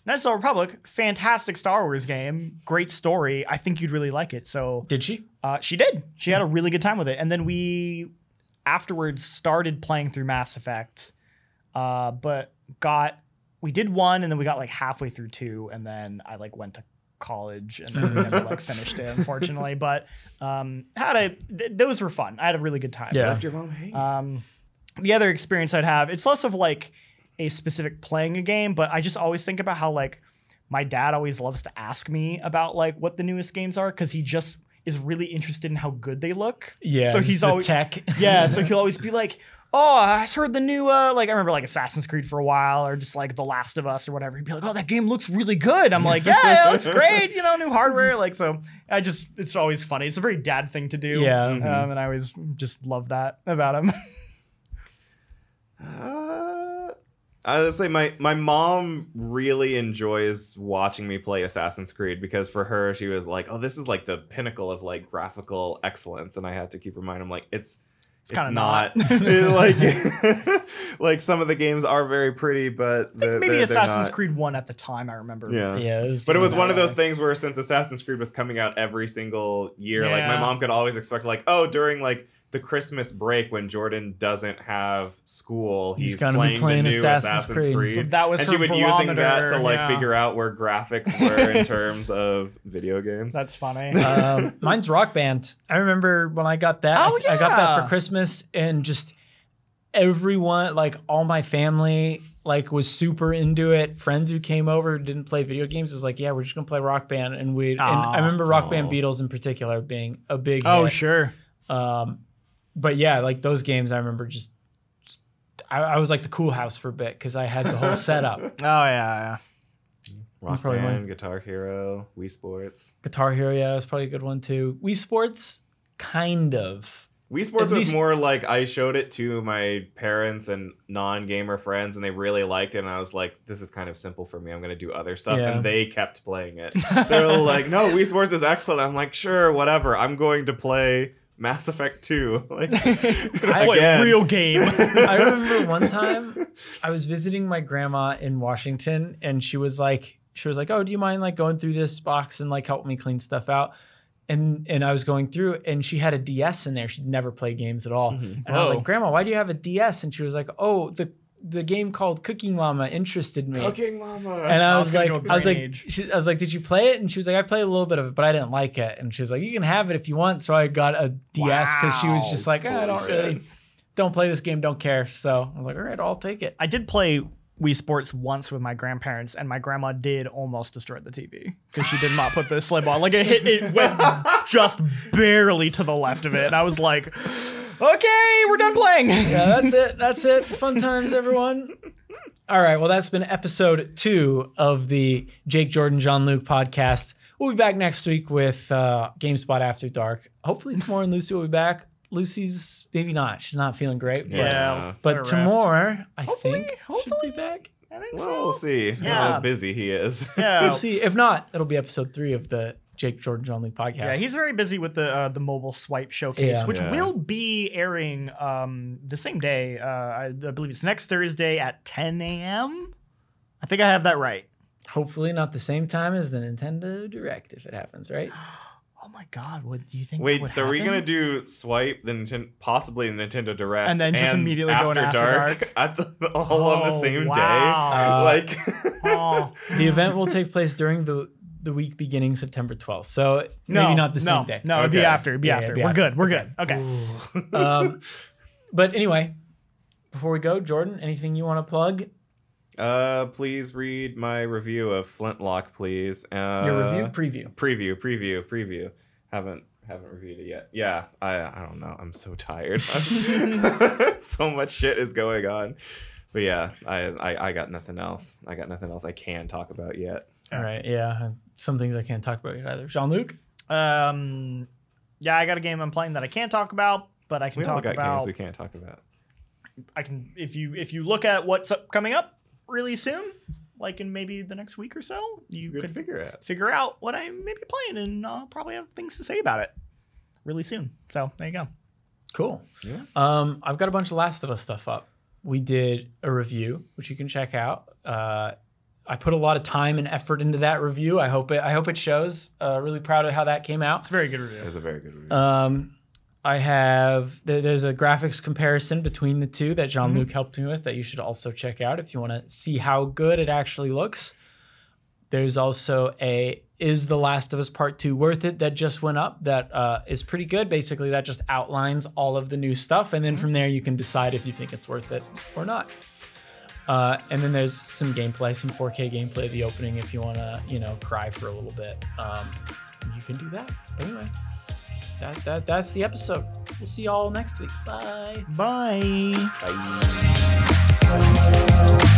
Knights of the Republic, fantastic Star Wars game, great story. I think you'd really like it. So Did she? uh, she did. She had a really good time with it. And then we afterwards started playing through Mass Effect, uh, but got we did one and then we got like halfway through two, and then I like went to college and then we never like finished it, unfortunately. But um, had a th- those were fun. I had a really good time. Yeah. left your mom hanging? Um, the other experience I'd have, it's less of like a specific playing a game, but I just always think about how like my dad always loves to ask me about like what the newest games are because he just is really interested in how good they look. Yeah. So he's the always tech. yeah. So he'll always be like, "Oh, I heard the new uh like I remember like Assassin's Creed for a while or just like The Last of Us or whatever." He'd be like, "Oh, that game looks really good." I'm like, "Yeah, it looks great. You know, new hardware." Like so, I just it's always funny. It's a very dad thing to do. Yeah. Um, and I always just love that about him. Uh, I would say my my mom really enjoys watching me play Assassin's Creed because for her she was like, "Oh, this is like the pinnacle of like graphical excellence," and I had to keep reminding him like it's it's, kinda not, not. Like like some of the games are very pretty, but I they're, maybe they're- they're Assassin's. Creed One at the time. I remember. Yeah. Yeah. It was But it was that one of those things where since Assassin's Creed was coming out every single year, like my mom could always expect like, oh, during like the Christmas break when Jordan doesn't have school, He's he's, gonna be playing, playing the new Assassin's Assassin's, Creed. Creed. So that was and her she would using that to like yeah. figure out where graphics were in terms of video games. That's funny. um, mine's Rock Band. I remember when I got that. Oh, I, I got that for Christmas, and just everyone, like all my family, like was super into it. Friends who came over didn't play video games was like, "Yeah, we're just gonna play Rock Band." And we, and I remember Rock Band Beatles in particular being a big. oh hit. sure. Um, but yeah, like those games, I remember just. just I, I was like the cool house for a bit because I had the whole setup. Oh yeah. Rock probably Band, mine. Guitar Hero, Wii Sports. Guitar Hero, yeah, was probably a good one too. Wii Sports, kind of. Wii Sports At was least- more like I showed it to my parents and non-gamer friends, and they really liked it. And I was like, "This is kind of simple for me. I'm gonna do other stuff." Yeah. And they kept playing it. They're like, "No, Wii Sports is excellent." I'm like, "Sure, whatever. I'm going to play Mass Effect 2. Like, Play again. a real game. I remember one time I was visiting my grandma in Washington and she was like she was like, "Oh, do you mind like going through this box and like help me clean stuff out?" And and I was going through and she had a DS in there. She'd never played games at all. Mm-hmm. And I was like, oh. "Grandma, why do you have a DS?" And she was like, "Oh, the the game called Cooking Mama interested me." Cooking Mama. And I I was was like, I was like, she, I was like, did you play it? And she was like, I played a little bit of it, but I didn't like it. And she was like, you can have it if you want. So I got a DS because she was just like, "Eh, I don't really, don't play this game, don't care. So I was like, all right, I'll take it. I did play Wii Sports once with my grandparents, and my grandma did almost destroy the TV because she did not put the slip on. Like it hit, it went just barely to the left of it, and I was like, "Okay, we're done playing." Yeah, that's it. That's it. Fun times, everyone. All right. Well, that's been episode two of the Jake Jordan Jean Luc podcast. we'll be back next week with uh, GameSpot After Dark. Hopefully, tomorrow and Lucy will be back. Lucy's maybe not. She's not feeling great. But, Yeah. but better tomorrow, I Hopefully, think, should hopefully. be back. I think Well, we'll see Yeah. how busy he is. Yeah. We'll see. If not, it'll be episode three of the Jake Jordan John Lee podcast. Yeah, he's very busy with the uh, the mobile swipe showcase, Yeah. which Yeah. will be airing um, the same day. Uh, I, I believe it's next Thursday at 10 a.m. I think I have that right. hopefully not the same time as the Nintendo Direct if it happens, right? Oh my God! What do you think? Wait, would so are we happen? gonna do swipe the Ninten- possibly the Nintendo Direct And then just immediately go into After Dark? at the all on the Oh, same wow. Uh, day? Like, Oh, The event will take place during the the week beginning September 12th. So no, maybe not the no, same day. No, it'd be after. It'd be Yeah, after. it'd be We're after. good. We're good. Okay. um, but anyway, before we go, Jordan, anything you want to plug? uh, please read my review of Flintlock, please. Uh, Your review preview. preview, preview, preview. Haven't haven't reviewed it yet. Yeah, I I don't know. I'm so tired. so much shit is going on. But yeah, I, I I got nothing else. I got nothing else I can talk about yet. All right, yeah. Some things I can't talk about yet either. Jean Luc. Um, yeah, I got a game I'm playing that I can't talk about, but I can We all talk got about. games we can't talk about. I can if you if you look at what's up, coming up really soon, like in maybe the next week or so, you Good could figure out. figure out what I may be playing, and I'll probably have things to say about it really soon. So there you go. Cool. Yeah. Um, I've got a bunch of Last of Us stuff up. We did a review, which you can check out. Uh, I put a lot of time and effort into that review. I hope it. I hope it shows. Uh, really proud of how that came out. It's a very good review. It's a very good review. Um, I have there, there's a graphics comparison between the two that Jean Luc helped me with that you should also check out if you want to see how good it actually looks. There's also a is The Last of Us Part Two worth it that just went up that uh, is pretty good. Basically, that just outlines all of the new stuff, and then from there you can decide if you think it's worth it or not. Uh, and then there's some gameplay, some 4K gameplay of the opening if you want to, you know, cry for a little bit. Um, you can do that. But anyway, that, that that's the episode. We'll see y'all next week. Bye. Bye. Bye.